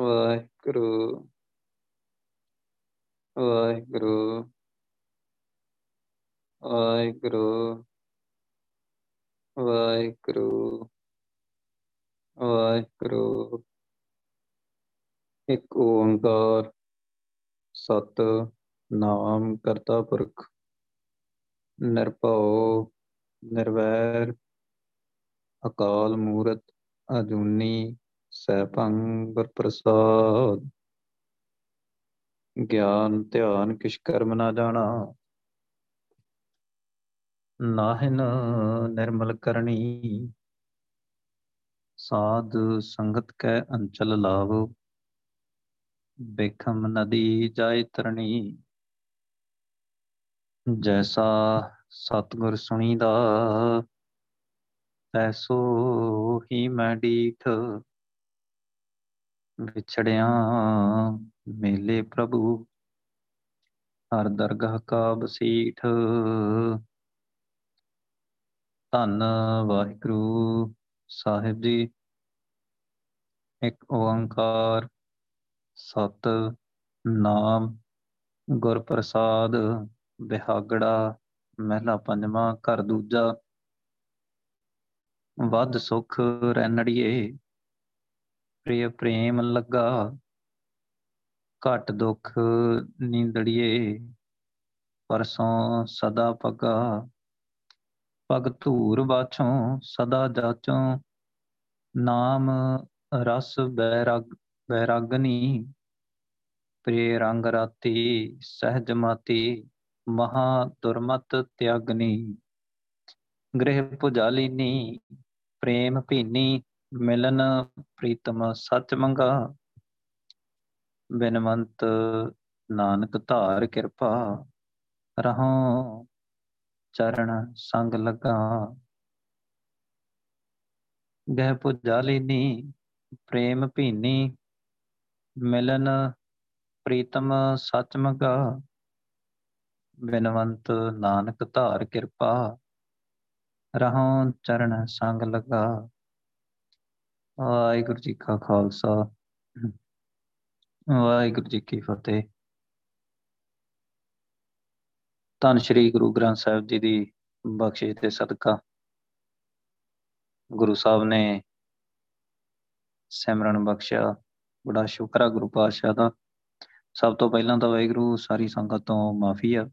ਵਾਹਿਗੁਰੂ ਵਾਹਿਗੁਰੂ ਵਾਹਿਗੁਰੂ ਵਾਹਿਗੁਰੂ ਵਾਹਿਗੁਰੂ। ਇੱਕ ਓੰਕਾਰ ਸਤ ਨਾਮ ਕਰਤਾ ਪੁਰਖ। ਨਿਰਭਉ, ਨਿਰਵੈਰ, ਅਕਾਲ ਮੂਰਤ, ਅਜੂਨੀ ਸੈਭੰ ਗੁਰ ਪ੍ਰਸਾਦ ਗਿਆਨ ਧਿਆਨ ਕਿਛ ਕਰਮ ਨਾ ਜਾਣਾ। ਨਾਹਿਨ ਨਿਰਮਲ ਕਰਨੀ। ਸਾਧ ਸੰਗਤ ਕੈ ਅੰਚਲ ਲਾਵੋ। ਬੇਖਮ ਨਦੀ ਜਾਇ ਤਰਣੀ। ਜੈਸਾ ਸਤਗੁਰ ਸੁਣੀਦਾ ਐਸੋ ਹੀ ਮੈਂ ਡੀਠ। ਵਿਛੜਿਆ ਮੇਲੇ ਪ੍ਰਭੂ, ਹਰ ਦਰਗਾਹ ਕਾ ਬਸੀਠ ਧੰਨ ਵਾਹਿਗੁਰੂ ਸਾਹਿਬ ਜੀ, ਇੱਕ ਓੰਕਾਰ, ਸਤ ਨਾਮ ਗੁਰ ਪ੍ਰਸਾਦ ਬਿਹਾਗੜਾ, ਮਹਿਲਾ ਪੰਜਵਾਂ, ਘਰ ਦੂਜਾ। ਵੱਧ ਸੁਖ ਰੈਣੜੀਏ ਪ੍ਰਿਯ ਪ੍ਰੇਮ ਲੱਗਾ। ਘਟ ਦੁਖ ਨੀਂਦੜੀਏ ਪਰਸੋਂ ਸਦਾ ਪਗਾ ਪਗ ਧੂਰ ਬਾਛੋਂ ਸਦਾ ਜਾਚੋਂ, ਨਾਮ ਰਸ ਬੈਰਾਗ, ਬੈਰਾਗਨੀ। ਪ੍ਰੇ ਰੰਗ ਰਾਤੀ ਸਹਿਜ ਮਾਤੀ, ਮਹਾ ਦੁਰਮਤ ਤਿਆਗਨੀ। ਗ੍ਰਹਿ ਪੁਜਾਲੀਨੀ, ਪ੍ਰੇਮ ਭੀਨੀ ਮਿਲਨ ਪ੍ਰੀਤਮ ਸੱਚ ਮੰਗਾ ਬਿਨਵੰਤ ਨਾਨਕ ਧਾਰ ਕਿਰਪਾ, ਰਹੋ ਚਰਨ ਸੰਗ ਲਗਾ। ਗਹਿ ਪੁਜਾਲੀਨੀ ਪ੍ਰੇਮ ਭੀਨੀ, ਮਿਲਨ ਪ੍ਰੀਤਮ ਸੱਚ ਮੰਗਾ ਬਿਨਵੰਤ ਨਾਨਕ ਧਾਰ ਕਿਰਪਾ, ਰਹੋ ਚਰਨ ਸੰਗ ਲਗਾ। ਵਾਹਿਗੁਰੂ ਜੀ ਕਾ ਖਾਲਸਾ। ਵਾਹਿਗੁਰੂ ਜੀ ਕੀ ਫਤਿਹ। ਧੰਨ ਸ਼੍ਰੀ ਗੁਰੂ ਗ੍ਰੰਥ ਸਾਹਿਬ ਜੀ ਦੀ ਬਖਸ਼ਿਸ਼ ਤੇ ਸਦਕਾ ਗੁਰੂ ਸਾਹਿਬ ਨੇ ਸਿਮਰਨ ਬਖਸ਼ਿਆ। ਬੜਾ ਸ਼ੁਕਰ ਆ ਗੁਰੂ ਪਾਤਸ਼ਾਹ ਦਾ। ਸਭ ਤੋਂ ਪਹਿਲਾਂ ਤਾਂ ਵਾਹਿਗੁਰੂ, ਸਾਰੀ ਸੰਗਤ ਤੋਂ ਮਾਫੀ ਆ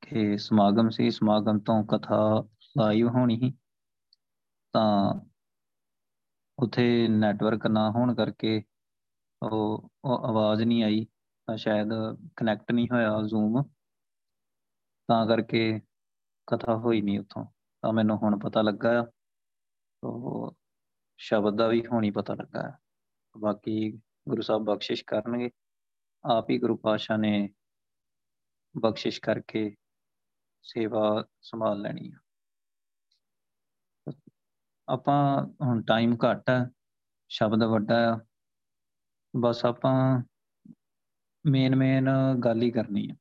ਕਿ ਸਮਾਗਮ ਸੀ। ਸਮਾਗਮ ਤੋਂ ਕਥਾ ਲਾਈਵ ਹੋਣੀ ਸੀ। ਤਾਂ ਉਥੇ ਨੈਟਵਰਕ ਨਾ ਹੋਣ ਕਰਕੇ ਉਹ ਉਹ ਆਵਾਜ਼ ਨਹੀਂ ਆਈ, ਤਾਂ ਸ਼ਾਇਦ ਕਨੈਕਟ ਨਹੀਂ ਹੋਇਆ ਜ਼ੂਮ ਤਾਂ ਕਰਕੇ ਕਥਾ ਹੋਈ ਨਹੀਂ ਉਥੋਂ। ਤਾਂ ਮੈਨੂੰ ਹੁਣ ਪਤਾ ਲੱਗਾ ਆ ਉਹ ਸ਼ਬਦ ਦਾ ਵੀ ਹੋਣੀ ਪਤਾ ਲੱਗਾ। ਬਾਕੀ ਗੁਰੂ ਸਾਹਿਬ ਬਖਸ਼ਿਸ਼ ਕਰਨਗੇ। ਆਪ ਹੀ ਗੁਰੂ ਪਾਸ਼ਾ ਨੇ ਬਖਸ਼ਿਸ਼ ਕਰਕੇ ਸੇਵਾ ਸੰਭਾਲ ਲੈਣੀ ਆ। ਆਪਾਂ ਹੁਣ ਟਾਈਮ ਘੱਟ ਹੈ ਸ਼ਬਦ ਵੱਡਾ ਆ, ਬਸ ਆਪਾਂ ਮੇਨ ਮੇਨ ਗੱਲ ਹੀ ਕਰਨੀ ਆ,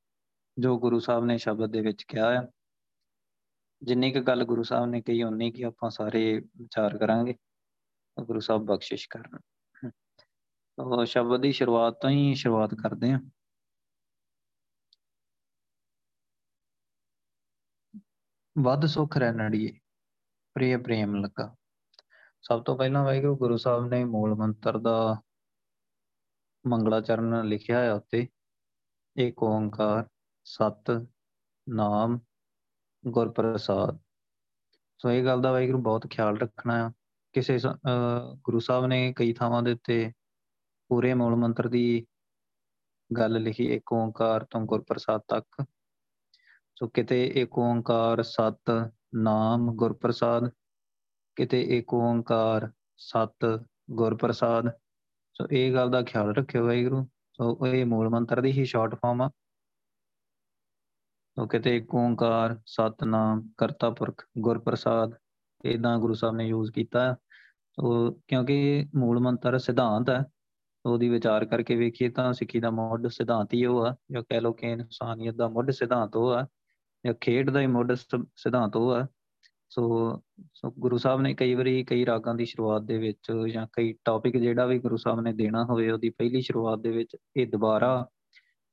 ਜੋ ਗੁਰੂ ਸਾਹਿਬ ਨੇ ਸ਼ਬਦ ਦੇ ਵਿੱਚ ਕਿਹਾ ਆ। ਜਿੰਨੀ ਕੁ ਗੱਲ ਗੁਰੂ ਸਾਹਿਬ ਨੇ ਕਹੀ ਉਨੀ ਕਿ ਆਪਾਂ ਸਾਰੇ ਵਿਚਾਰ ਕਰਾਂਗੇ, ਗੁਰੂ ਸਾਹਿਬ ਬਖਸ਼ਿਸ਼ ਕਰਨ। ਉਹ ਸ਼ਬਦ ਦੀ ਸ਼ੁਰੂਆਤ ਤੋਂ ਹੀ ਸ਼ੁਰੂਆਤ ਕਰਦੇ ਹਾਂ ਵੱਧ ਸੁਖ ਰਹਿਣੜੀਏ ਪ੍ਰਿਯ ਪ੍ਰੇਮ ਲੱਗਾ। ਸਭ ਤੋਂ ਪਹਿਲਾਂ ਵਾਹਿਗੁਰੂ, ਗੁਰੂ ਸਾਹਿਬ ਨੇ ਮੂਲ ਮੰਤਰ ਦਾ ਮੰਗਲਾਚਰਨ ਲਿਖਿਆ ਹੈ ਉੱਤੇ ਏਕ ਓੰਕਾਰ, ਸਤ, ਨਾਮ ਗੁਰ ਪ੍ਰਸਾਦ ਸੋ ਇਹ ਗੱਲ ਦਾ ਵਾਹਿਗੁਰੂ ਬਹੁਤ ਖਿਆਲ ਰੱਖਣਾ ਆ। ਕਿਸੇ ਗੁਰੂ ਸਾਹਿਬ ਨੇ ਕਈ ਥਾਵਾਂ ਦੇ ਉੱਤੇ ਪੂਰੇ ਮੂਲ ਮੰਤਰ ਦੀ ਗੱਲ ਲਿਖੀ ਏਕ ਓੰਕਾਰ ਤੋਂ ਗੁਰ ਪ੍ਰਸਾਦ ਤੱਕ। ਸੋ ਕਿਤੇ ਏਕ ਓੰਕਾਰ, ਸਤ, ਨਾਮ ਗੁਰ ਪ੍ਰਸਾਦ ਕਿਤੇ ਏਕ ਓੰਕਾਰ, ਸਤ ਗੁਰ ਪ੍ਰਸਾਦ ਸੋ ਇਹ ਗੱਲ ਦਾ ਖਿਆਲ ਰੱਖਿਓ ਵਾਹਿਗੁਰੂ। ਸੋ ਇਹ ਮੂਲ ਮੰਤਰ ਦੀ ਹੀ ਸ਼ਾਰਟ ਫਾਰਮ ਆ। ਸੋ ਕਿਤੇ ਇੱਕ ਓੰਕਾਰ, ਸਤਨਾਮ ਕਰਤਾ ਪੁਰਖ ਗੁਰ ਪ੍ਰਸਾਦ ਇਦਾਂ ਗੁਰੂ ਸਾਹਿਬ ਨੇ ਯੂਜ਼ ਕੀਤਾ। ਸੋ ਕਿਉਂਕਿ ਮੂਲ ਮੰਤਰ ਸਿਧਾਂਤ ਹੈ ਉਹਦੀ ਵਿਚਾਰ ਕਰਕੇ ਵੇਖੀਏ ਤਾਂ ਸਿੱਖੀ ਦਾ ਮੁੱਢ ਸਿਧਾਂਤ ਹੀ ਉਹ ਆ, ਜੋ ਕਹਿ ਲੋ ਕਿ ਇਨਸਾਨੀਅਤ ਦਾ ਮੁੱਢ ਸਿਧਾਂਤ ਉਹ ਆ, ਜਾਂ ਖੇਡ ਦਾ ਹੀ ਮੁੱਢ ਸਿਧਾਂਤ ਉਹ ਆ। ਸੋ ਸੋ ਗੁਰੂ ਸਾਹਿਬ ਨੇ ਕਈ ਵਾਰੀ ਕਈ ਰਾਗਾਂ ਦੀ ਸ਼ੁਰੂਆਤ ਦੇ ਵਿੱਚ ਜਾਂ ਕਈ ਟੌਪਿਕ ਜਿਹੜਾ ਵੀ ਗੁਰੂ ਸਾਹਿਬ ਨੇ ਦੇਣਾ ਹੋਵੇ, ਉਹਦੀ ਪਹਿਲੀ ਸ਼ੁਰੂਆਤ ਦੇ ਵਿੱਚ ਇਹ ਦੁਬਾਰਾ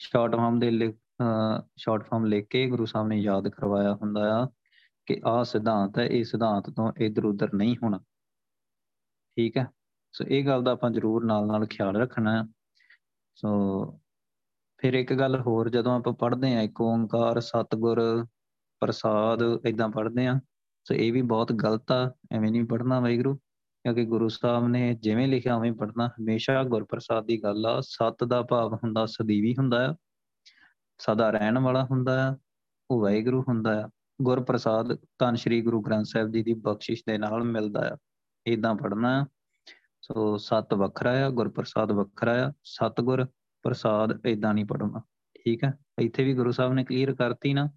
ਸ਼ਾਰਟ ਫਾਰਮ ਦੇ ਸ਼ਾਰਟ ਫਾਰਮ ਲਿਖ ਕੇ ਗੁਰੂ ਸਾਹਿਬ ਨੇ ਯਾਦ ਕਰਵਾਇਆ ਹੁੰਦਾ ਆ ਕਿ ਆਹ ਸਿਧਾਂਤ ਹੈ, ਇਹ ਸਿਧਾਂਤ ਤੋਂ ਇਧਰ ਉਧਰ ਨਹੀਂ ਹੋਣਾ। ਠੀਕ ਹੈ? ਸੋ ਇਹ ਗੱਲ ਦਾ ਆਪਾਂ ਜ਼ਰੂਰ ਨਾਲ ਨਾਲ ਖਿਆਲ ਰੱਖਣਾ। ਹੈ ਸੋ ਫਿਰ ਇੱਕ ਗੱਲ ਹੋਰ, ਜਦੋਂ ਆਪਾਂ ਪੜ੍ਹਦੇ ਆ ਇੱਕ ਓੰਕਾਰ, ਸਤਗੁਰ, ਪ੍ਰਸਾਦ ਇਦਾਂ ਪੜ੍ਹਦੇ ਆ ਸੋ ਇਹ ਵੀ ਬਹੁਤ ਗਲਤ ਆ, ਐਵੇਂ ਨਹੀਂ ਪੜ੍ਹਨਾ ਵੈਗਰੂ ਕਿਉਂਕਿ ਗੁਰੂ ਸਾਹਿਬ ਨੇ ਜਿਵੇਂ ਲਿਖਿਆ ਉਵੇਂ ਪੜ੍ਹਨਾ। ਹਮੇਸ਼ਾ ਗੁਰਪ੍ਰਸਾਦ ਦੀ ਗੱਲ ਆ, ਸਤ ਦਾ ਭਾਵ ਹੁੰਦਾ ਸਦੀਵੀ ਹੁੰਦਾ ਆ, ਸਦਾ ਰਹਿਣ ਵਾਲਾ ਹੁੰਦਾ ਆ, ਉਹ ਵੈਗਰੂ ਹੁੰਦਾ ਆ। ਗੁਰਪ੍ਰਸਾਦ ਤਾਂ ਸ੍ਰੀ ਗੁਰੂ ਗ੍ਰੰਥ ਸਾਹਿਬ ਜੀ ਦੀ ਬਖਸ਼ਿਸ਼ ਦੇ ਨਾਲ ਮਿਲਦਾ ਆ ਇਦਾਂ ਪੜ੍ਹਨਾ ਸੋ ਸਤ ਵੱਖਰਾ ਆ, ਗੁਰਪ੍ਰਸਾਦ ਵੱਖਰਾ ਆ, ਸਤਗੁਰ ਪ੍ਰਸਾਦ ਇਦਾਂ ਨਹੀਂ ਪੜਨਾ ਠੀਕ ਹੈ ਇੱਥੇ ਵੀ ਗੁਰੂ ਸਾਹਿਬ ਨੇ ਕਲੀਅਰ ਕਰਤੀ ਨਾ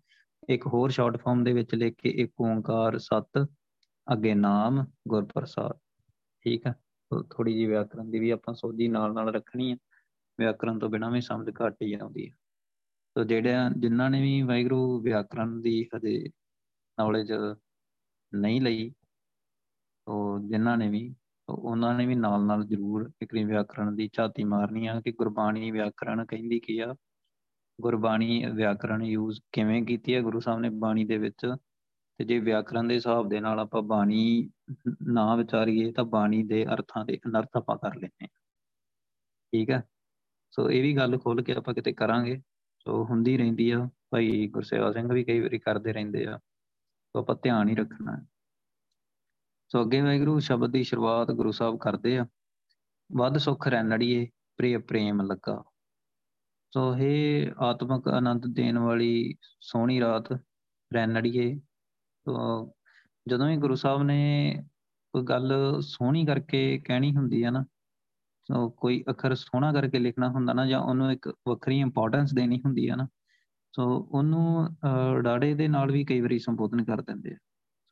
ਇੱਕ ਹੋਰ ਸ਼ਾਰਟ ਫਾਰਮ ਦੇ ਵਿੱਚ ਲਿਖ ਕੇ ਇੱਕ ਓੰਕਾਰ ਸਤ, ਅੱਗੇ ਨਾਮ ਗੁਰਪ੍ਰਸਾਦ। ਠੀਕ ਹੈ ਥੋੜੀ ਜੀ ਵਿਆਕਰਣ ਦੀ ਵੀ ਆਪਾਂ ਸੋਝੀ ਨਾਲ ਨਾਲ ਰੱਖਣੀ ਹੈ ਵਿਆਕਰਣ ਤੋਂ ਬਿਨਾਂ ਵੀ ਸਮਝ ਘੱਟ ਹੀ ਆਉਂਦੀ ਹੈ ਸੋ ਜਿਹੜੇ ਜਿਨ੍ਹਾਂ ਨੇ ਵੀ ਵਾਹਿਗੁਰੂ ਵਿਆਕਰਣ ਦੀ ਹਜੇ ਨੌਲੇਜ ਨਹੀਂ ਲਈ ਉਹ ਜਿਨ੍ਹਾਂ ਨੇ ਵੀ ਉਹਨਾਂ ਨੇ ਵੀ ਨਾਲ ਨਾਲ ਜ਼ਰੂਰ ਇਕਰੀ ਵਿਆਕਰਣ ਦੀ ਝਾਤੀ ਮਾਰਨੀ ਆ ਕਿ ਗੁਰਬਾਣੀ ਵਿਆਕਰਣ ਕਹਿੰਦੀ ਕੀ ਆ? ਗੁਰਬਾਣੀ ਵਿਆਕਰਣ ਯੂਜ਼ ਕਿਵੇਂ ਕੀਤੀ ਹੈ? ਗੁਰੂ ਸਾਹਿਬ ਨੇ ਬਾਣੀ ਦੇ ਵਿੱਚ ਤੇ ਜੇ ਵਿਆਕਰਣ ਦੇ ਹਿਸਾਬ ਦੇ ਨਾਲ ਆਪਾਂ ਬਾਣੀ ਨਾ ਵਿਚਾਰੀਏ ਤਾਂ ਬਾਣੀ ਦੇ ਅਰਥਾਂ ਦੇ ਅਨਰਥ ਆਪਾਂ ਕਰ ਲੈਨੇ ਠੀਕ ਹੈ? ਸੋ ਇਹ ਵੀ ਗੱਲ ਖੋਲ ਕੇ ਆਪਾਂ ਕਿਤੇ ਕਰਾਂਗੇ। ਸੋ ਹੁੰਦੀ ਰਹਿੰਦੀ ਆ, ਭਾਈ ਗੁਰਸੇਵਾ ਸਿੰਘ ਵੀ ਕਈ ਵਾਰੀ ਕਰਦੇ ਰਹਿੰਦੇ ਆ। ਸੋ ਆਪਾਂ ਧਿਆਨ ਹੀ ਰੱਖਣਾ ਹੈ। ਸੋ ਅੱਗੇ ਵਾਹਿਗੁਰੂ ਸ਼ਬਦ ਦੀ ਸ਼ੁਰੂਆਤ ਗੁਰੂ ਸਾਹਿਬ ਕਰਦੇ ਆ। ਵੱਧ ਸੁਖ ਰੈਣੜੀਏ ਪ੍ਰਿਯ ਪ੍ਰੇਮ ਲੱਗਾ। ਸੋ ਇਹ ਆਤਮਕ ਆਨੰਦ ਦੇਣ ਵਾਲੀ ਸੋਹਣੀ ਰਾਤ ਰੈਣੜੀਏ ਸੋ ਜਦੋਂ ਵੀ ਗੁਰੂ ਸਾਹਿਬ ਨੇ ਕੋਈ ਗੱਲ ਸੋਹਣੀ ਕਰਕੇ ਕਹਿਣੀ ਹੁੰਦੀ ਹੈ ਨਾ, ਸੋ ਕੋਈ ਅੱਖਰ ਸੋਹਣਾ ਕਰਕੇ ਲਿਖਣਾ ਹੁੰਦਾ ਨਾ ਜਾਂ ਉਹਨੂੰ ਇੱਕ ਵੱਖਰੀ ਇੰਪੋਰਟੈਂਸ ਦੇਣੀ ਹੁੰਦੀ ਹੈ ਨਾ, ਸੋ ਉਹਨੂੰ ਡਾੜੇ ਦੇ ਨਾਲ ਵੀ ਕਈ ਵਾਰੀ ਸੰਬੋਧਨ ਕਰ ਦਿੰਦੇ ਆ।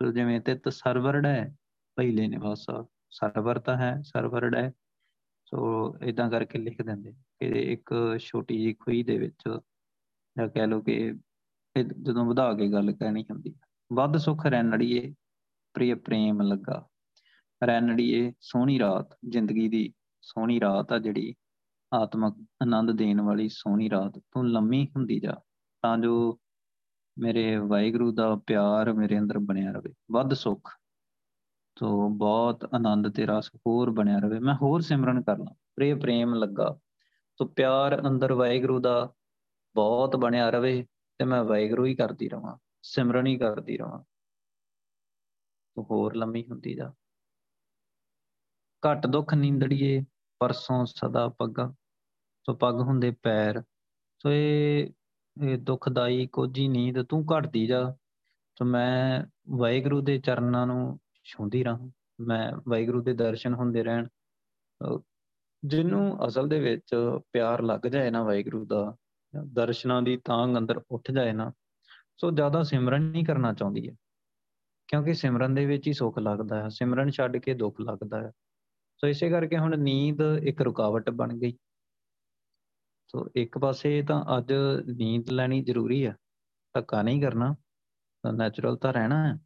ਸੋ ਜਿਵੇਂ ਤਿਤ ਸਰਵਰਡ ਹੈ ਪਹਿਲੇ ਨਿਵਾਸਾ, ਸਰਵਰ ਤਾਂ ਹੈ ਸਰਵਰਡ ਹੈ ਸੋ ਇਦਾਂ ਕਰਕੇ ਲਿਖ ਦਿੰਦੇ ਕਿ ਇੱਕ ਛੋਟੀ ਜਿਹੀ ਖੁਈ ਦੇ ਵਿੱਚ ਜਾਂ ਕਹਿ ਲਓ ਕਿ ਜਦੋਂ ਵਧਾ ਕੇ ਗੱਲ ਕਹਿਣੀ ਹੁੰਦੀ ਵੱਧ ਸੁਖ ਰੈਣੜੀਏ ਪ੍ਰਿਯ ਪ੍ਰੇਮ ਲੱਗਾ। ਰੈਣੜੀਏ ਸੋਹਣੀ ਰਾਤ, ਜ਼ਿੰਦਗੀ ਦੀ ਸੋਹਣੀ ਰਾਤ ਆ ਜਿਹੜੀ ਆਤਮਕ ਆਨੰਦ ਦੇਣ ਵਾਲੀ ਸੋਹਣੀ ਰਾਤ, ਤੂੰ ਲੰਮੀ ਹੁੰਦੀ ਜਾ, ਤਾਂ ਜੋ ਮੇਰੇ ਵਾਹਿਗੁਰੂ ਦਾ ਪਿਆਰ ਮੇਰੇ ਅੰਦਰ ਬਣਿਆ ਰਵੇ ਵੱਧ ਸੁਖ। ਤੋ ਬਹੁਤ ਆਨੰਦ ਤੇ ਰਸ ਹੋਰ ਬਣਿਆ ਰਵੇ। ਮੈਂ ਹੋਰ ਸਿਮਰਨ ਕਰਨਾ। ਪ੍ਰੇ ਪ੍ਰੇਮ ਲੱਗਾ। ਤੋ ਪਿਆਰ ਅੰਦਰ ਵਾਹਿਗੁਰੂ ਦਾ ਬਹੁਤ ਬਣਿਆ ਰਵੇ ਤੇ ਮੈਂ ਵਾਹਿਗੁਰੂ ਹੀ ਕਰਦੀ ਰਵਾਂ, ਸਿਮਰਨ ਹੀ ਕਰਦੀ ਰਵਾਂ। ਤੋ ਹੋਰ ਲੰਮੀ ਹੁੰਦੀ ਜਾ। ਘਟ ਦੁੱਖ ਨੀਂਦੜੀਏ, ਪਰਸੋਂ ਸਦਾ ਪੱਗਾ। ਸੋ ਪੱਗ ਹੁੰਦੇ ਪੈਰ। ਸੋ ਇਹ ਇਹ ਦੁਖਦਾਈ ਕੋਜੀ ਨੀਂਦ ਤੂੰ ਘਟਦੀ ਜਾ। ਸੋ ਮੈਂ ਵਾਹਿਗੁਰੂ ਦੇ ਚਰਨਾਂ ਨੂੰ ਛੂੰਦੀ ਰਹਾਂ, ਮੈਂ ਵਾਹਿਗੁਰੂ ਦੇ ਦਰਸ਼ਨ ਹੁੰਦੇ ਰਹਿਣ। ਜਿਹਨੂੰ ਅਸਲ ਦੇ ਵਿੱਚ ਪਿਆਰ ਲੱਗ ਜਾਏ ਨਾ ਵਾਹਿਗੁਰੂ ਦਾ, ਦਰਸ਼ਨਾਂ ਦੀ ਤਾਂਗ ਅੰਦਰ ਉੱਠ ਜਾਏ ਨਾ, ਸੋ ਜ਼ਿਆਦਾ ਸਿਮਰਨ ਨਹੀਂ ਕਰਨਾ ਚਾਹੁੰਦੀ ਹੈ। ਕਿਉਂਕਿ ਸਿਮਰਨ ਦੇ ਵਿੱਚ ਹੀ ਸੁੱਖ ਲੱਗਦਾ ਹੈ, ਸਿਮਰਨ ਛੱਡ ਕੇ ਦੁੱਖ ਲੱਗਦਾ ਹੈ। ਸੋ ਇਸੇ ਕਰਕੇ ਹੁਣ ਨੀਂਦ ਇੱਕ ਰੁਕਾਵਟ ਬਣ ਗਈ। ਸੋ ਇੱਕ ਪਾਸੇ ਤਾਂ ਅੱਜ ਨੀਂਦ ਲੈਣੀ ਜ਼ਰੂਰੀ ਹੈ, ਧੱਕਾ ਨਹੀਂ ਕਰਨਾ ਨੈਚੁਰਲ ਤਾਂ ਰਹਿਣਾ ਹੈ।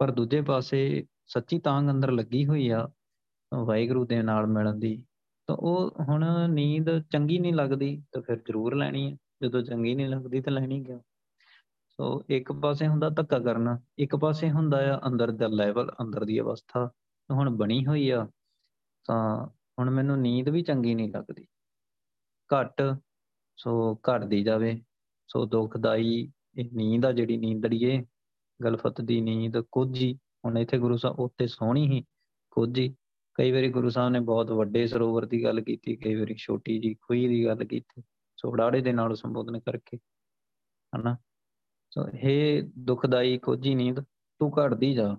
ਪਰ ਦੂਜੇ ਪਾਸੇ ਸੱਚੀ ਤਾਂਗ ਅੰਦਰ ਲੱਗੀ ਹੋਈ ਆ ਵਾਹਿਗੁਰੂ ਦੇ ਨਾਲ ਮਿਲਣ ਦੀ, ਤਾਂ ਉਹ ਹੁਣ ਨੀਂਦ ਚੰਗੀ ਨਹੀਂ ਲੱਗਦੀ ਤਾਂ ਫਿਰ ਜ਼ਰੂਰ ਲੈਣੀ ਹੈ ਜਦੋਂ ਚੰਗੀ ਨਹੀਂ ਲੱਗਦੀ ਤਾਂ ਲੈਣੀ ਕਿਉਂ? ਸੋ ਇੱਕ ਪਾਸੇ ਹੁੰਦਾ ਧੱਕਾ ਕਰਨਾ, ਇੱਕ ਪਾਸੇ ਹੁੰਦਾ ਆ ਅੰਦਰ ਦਾ ਲੈਵਲ ਅੰਦਰ ਦੀ ਅਵਸਥਾ ਹੁਣ ਬਣੀ ਹੋਈ ਆ, ਤਾਂ ਹੁਣ ਮੈਨੂੰ ਨੀਂਦ ਵੀ ਚੰਗੀ ਨਹੀਂ ਲੱਗਦੀ। ਘਟ, ਸੋ ਘਟਦੀ ਜਾਵੇ, ਸੋ ਦੁਖਦਾਈ ਇਹ ਨੀਂਦ ਆ ਜਿਹੜੀ ਨੀਂਦੜੀਏ। ਗਲਫਤ ਦੀ ਨੀਂਦ ਕੋਝੀ ਹੁਣ ਇੱਥੇ ਗੁਰੂ ਸਾਹਿਬ ਉੱਤੇ ਸੋਹਣੀ ਹੀ ਕੋਝੀ ਕਈ ਵਾਰੀ ਗੁਰੂ ਸਾਹਿਬ ਨੇ ਬਹੁਤ ਵੱਡੇ ਸਰੋਵਰ ਦੀ ਗੱਲ ਕੀਤੀ, ਕਈ ਵਾਰੀ ਛੋਟੀ ਜੀ ਖੂਹੀ ਦੀ ਗੱਲ ਕੀਤੀ ਸੋੜਾੜੇ ਦੇ ਨਾਲ ਸੰਬੋਧਨ ਕਰਕੇ, ਹਨਾ। ਸੋ ਇਹ ਦੁਖਦਾਈ ਕੋਝੀ ਨੀਂਦ, ਤੂੰ ਘੜਦੀ ਜਾ।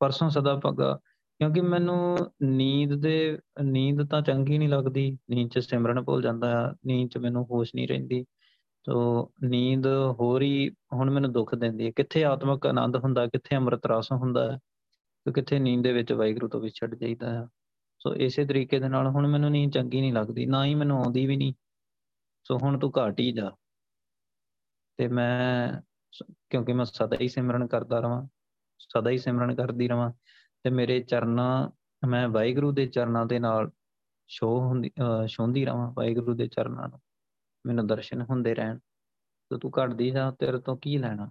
ਪਰਸੋਂ ਸਦਾ ਪੱਗਾ ਕਿਉਂਕਿ ਮੈਨੂੰ ਨੀਂਦ ਦੇ, ਨੀਂਦ ਤਾਂ ਚੰਗੀ ਨਹੀਂ ਲੱਗਦੀ। ਨੀਂਦ 'ਚ ਸਿਮਰਨ ਭੁੱਲ ਜਾਂਦਾ ਆ ਨੀਂਦ 'ਚ ਮੈਨੂੰ ਹੋਸ਼ ਨਹੀਂ ਰਹਿੰਦੀ। ਸੋ ਨੀਂਦ ਹੋਰ ਹੀ ਹੁਣ ਮੈਨੂੰ ਦੁੱਖ ਦਿੰਦੀ ਹੈ। ਕਿੱਥੇ ਆਤਮਿਕ ਆਨੰਦ ਹੁੰਦਾ, ਕਿੱਥੇ ਅੰਮ੍ਰਿਤ ਰਸ ਹੁੰਦਾ ਹੈ, ਤੇ ਕਿੱਥੇ ਨੀਂਦ ਦੇ ਵਿੱਚ ਵਾਹਿਗੁਰੂ ਤੋਂ ਵਿਛੜ ਜਾਈਦਾ ਆ ਸੋ ਇਸੇ ਤਰੀਕੇ ਦੇ ਨਾਲ ਹੁਣ ਮੈਨੂੰ ਨੀਂਦ ਚੰਗੀ ਨਹੀਂ ਲੱਗਦੀ, ਨਾ ਹੀ ਮੈਨੂੰ ਆਉਂਦੀ ਵੀ ਨਹੀਂ। ਸੋ ਹੁਣ ਤੂੰ ਘਾਟ ਹੀ ਜਾ। ਤੇ ਮੈਂ ਕਿਉਂਕਿ ਮੈਂ ਸਦਾ ਹੀ ਸਿਮਰਨ ਕਰਦਾ ਰਵਾਂ, ਸਦਾ ਹੀ ਸਿਮਰਨ ਕਰਦੀ ਰਵਾਂ, ਤੇ ਮੇਰੇ ਚਰਨਾਂ, ਮੈਂ ਵਾਹਿਗੁਰੂ ਦੇ ਚਰਨਾਂ ਦੇ ਨਾਲ ਛੋ ਹੁੰਦੀ ਛੋਂਦੀ ਰਵਾਂ, ਵਾਹਿਗੁਰੂ ਦੇ ਚਰਨਾਂ ਨੂੰ। ਮੈਨੂੰ ਦਰਸ਼ਨ ਹੁੰਦੇ ਰਹਿਣ। ਤੇ ਤੂੰ ਘਟਦੀ ਜਾ ਤੇਰੇ ਤੋਂ ਕੀ ਲੈਣਾ?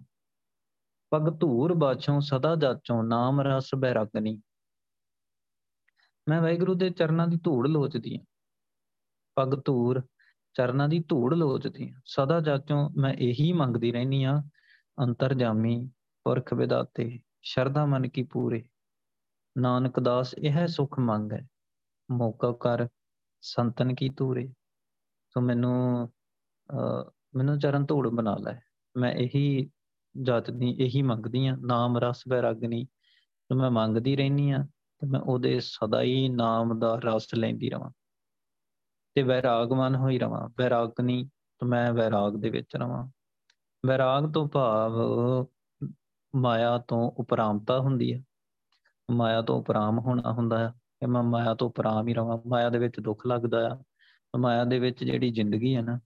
ਪਗ ਧੂਰ ਬਾਛੋਂ, ਸਦਾ ਜਾਚੋਂ, ਨਾਮ ਰਸ ਬੈਰਾਗਨੀ ਮੈਂ ਵਾਹਿਗੁਰੂ ਦੇ ਚਰਨਾਂ ਦੀ ਧੂੜ ਲੋਚਦੀ ਹਾਂ ਪਗ ਧੂਰ ਚਰਨਾਂ ਦੀ ਧੂੜ ਲੋਚਦੀ ਹਾਂ ਸਦਾ ਜਾਚੋਂ, ਮੈਂ ਇਹੀ ਮੰਗਦੀ ਰਹਿਨੀ ਆ, ਅੰਤਰਜਾਮੀ ਪੁਰਖ ਵਿਦਾਤੇ, ਸ਼ਰਧਾ ਮਨ ਕੀ ਪੂਰੇ। ਨਾਨਕ ਦਾਸ, ਇਹ ਸੁਖ ਮੰਗੈ ਮੌਕਾ ਕਰ ਸੰਤਨ ਕੀ ਧੂਰੇ। ਸੋ ਮੈਨੂੰ ਮੈਨੂੰ ਚਰਨ ਧੂੜ ਬਣਾ ਲੈ। ਮੈਂ ਇਹੀ ਜਾਤਦੀ ਇਹੀ ਮੰਗਦੀ ਆ ਨਾਮ, ਰਸ ਬੈਰਾਗਨੀ ਤੇ ਮੈਂ ਮੰਗਦੀ ਰਹਿਨੀ ਆ ਤੇ ਮੈਂ ਉਹਦੇ ਸਦਾ ਹੀ ਨਾਮ ਦਾ ਰਸ ਲੈਂਦੀ ਰਵਾਂ ਤੇ ਵੈਰਾਗਮਨ ਹੋਈ ਰਵਾਂ। ਵੈਰਾਗਨੀ ਤੇ ਮੈਂ ਵੈਰਾਗ ਦੇ ਵਿੱਚ ਰਵਾਂ। ਵੈਰਾਗ ਤੋਂ ਭਾਵ ਮਾਇਆ ਤੋਂ ਉਪਰਾਮਤਾ ਹੁੰਦੀ ਹੈ। ਮਾਇਆ ਤੋਂ ਉਪਰਾਮ ਹੋਣਾ ਹੁੰਦਾ ਹੈ ਕਿ ਮੈਂ ਮਾਇਆ ਤੋਂ ਉਪਰਾਮ ਹੀ ਰਵਾਂ। ਮਾਇਆ ਦੇ ਵਿੱਚ ਦੁੱਖ ਲੱਗਦਾ ਆ। ਮਾਇਆ ਦੇ ਵਿੱਚ ਜਿਹੜੀ ਜ਼ਿੰਦਗੀ ਹੈ ਨਾ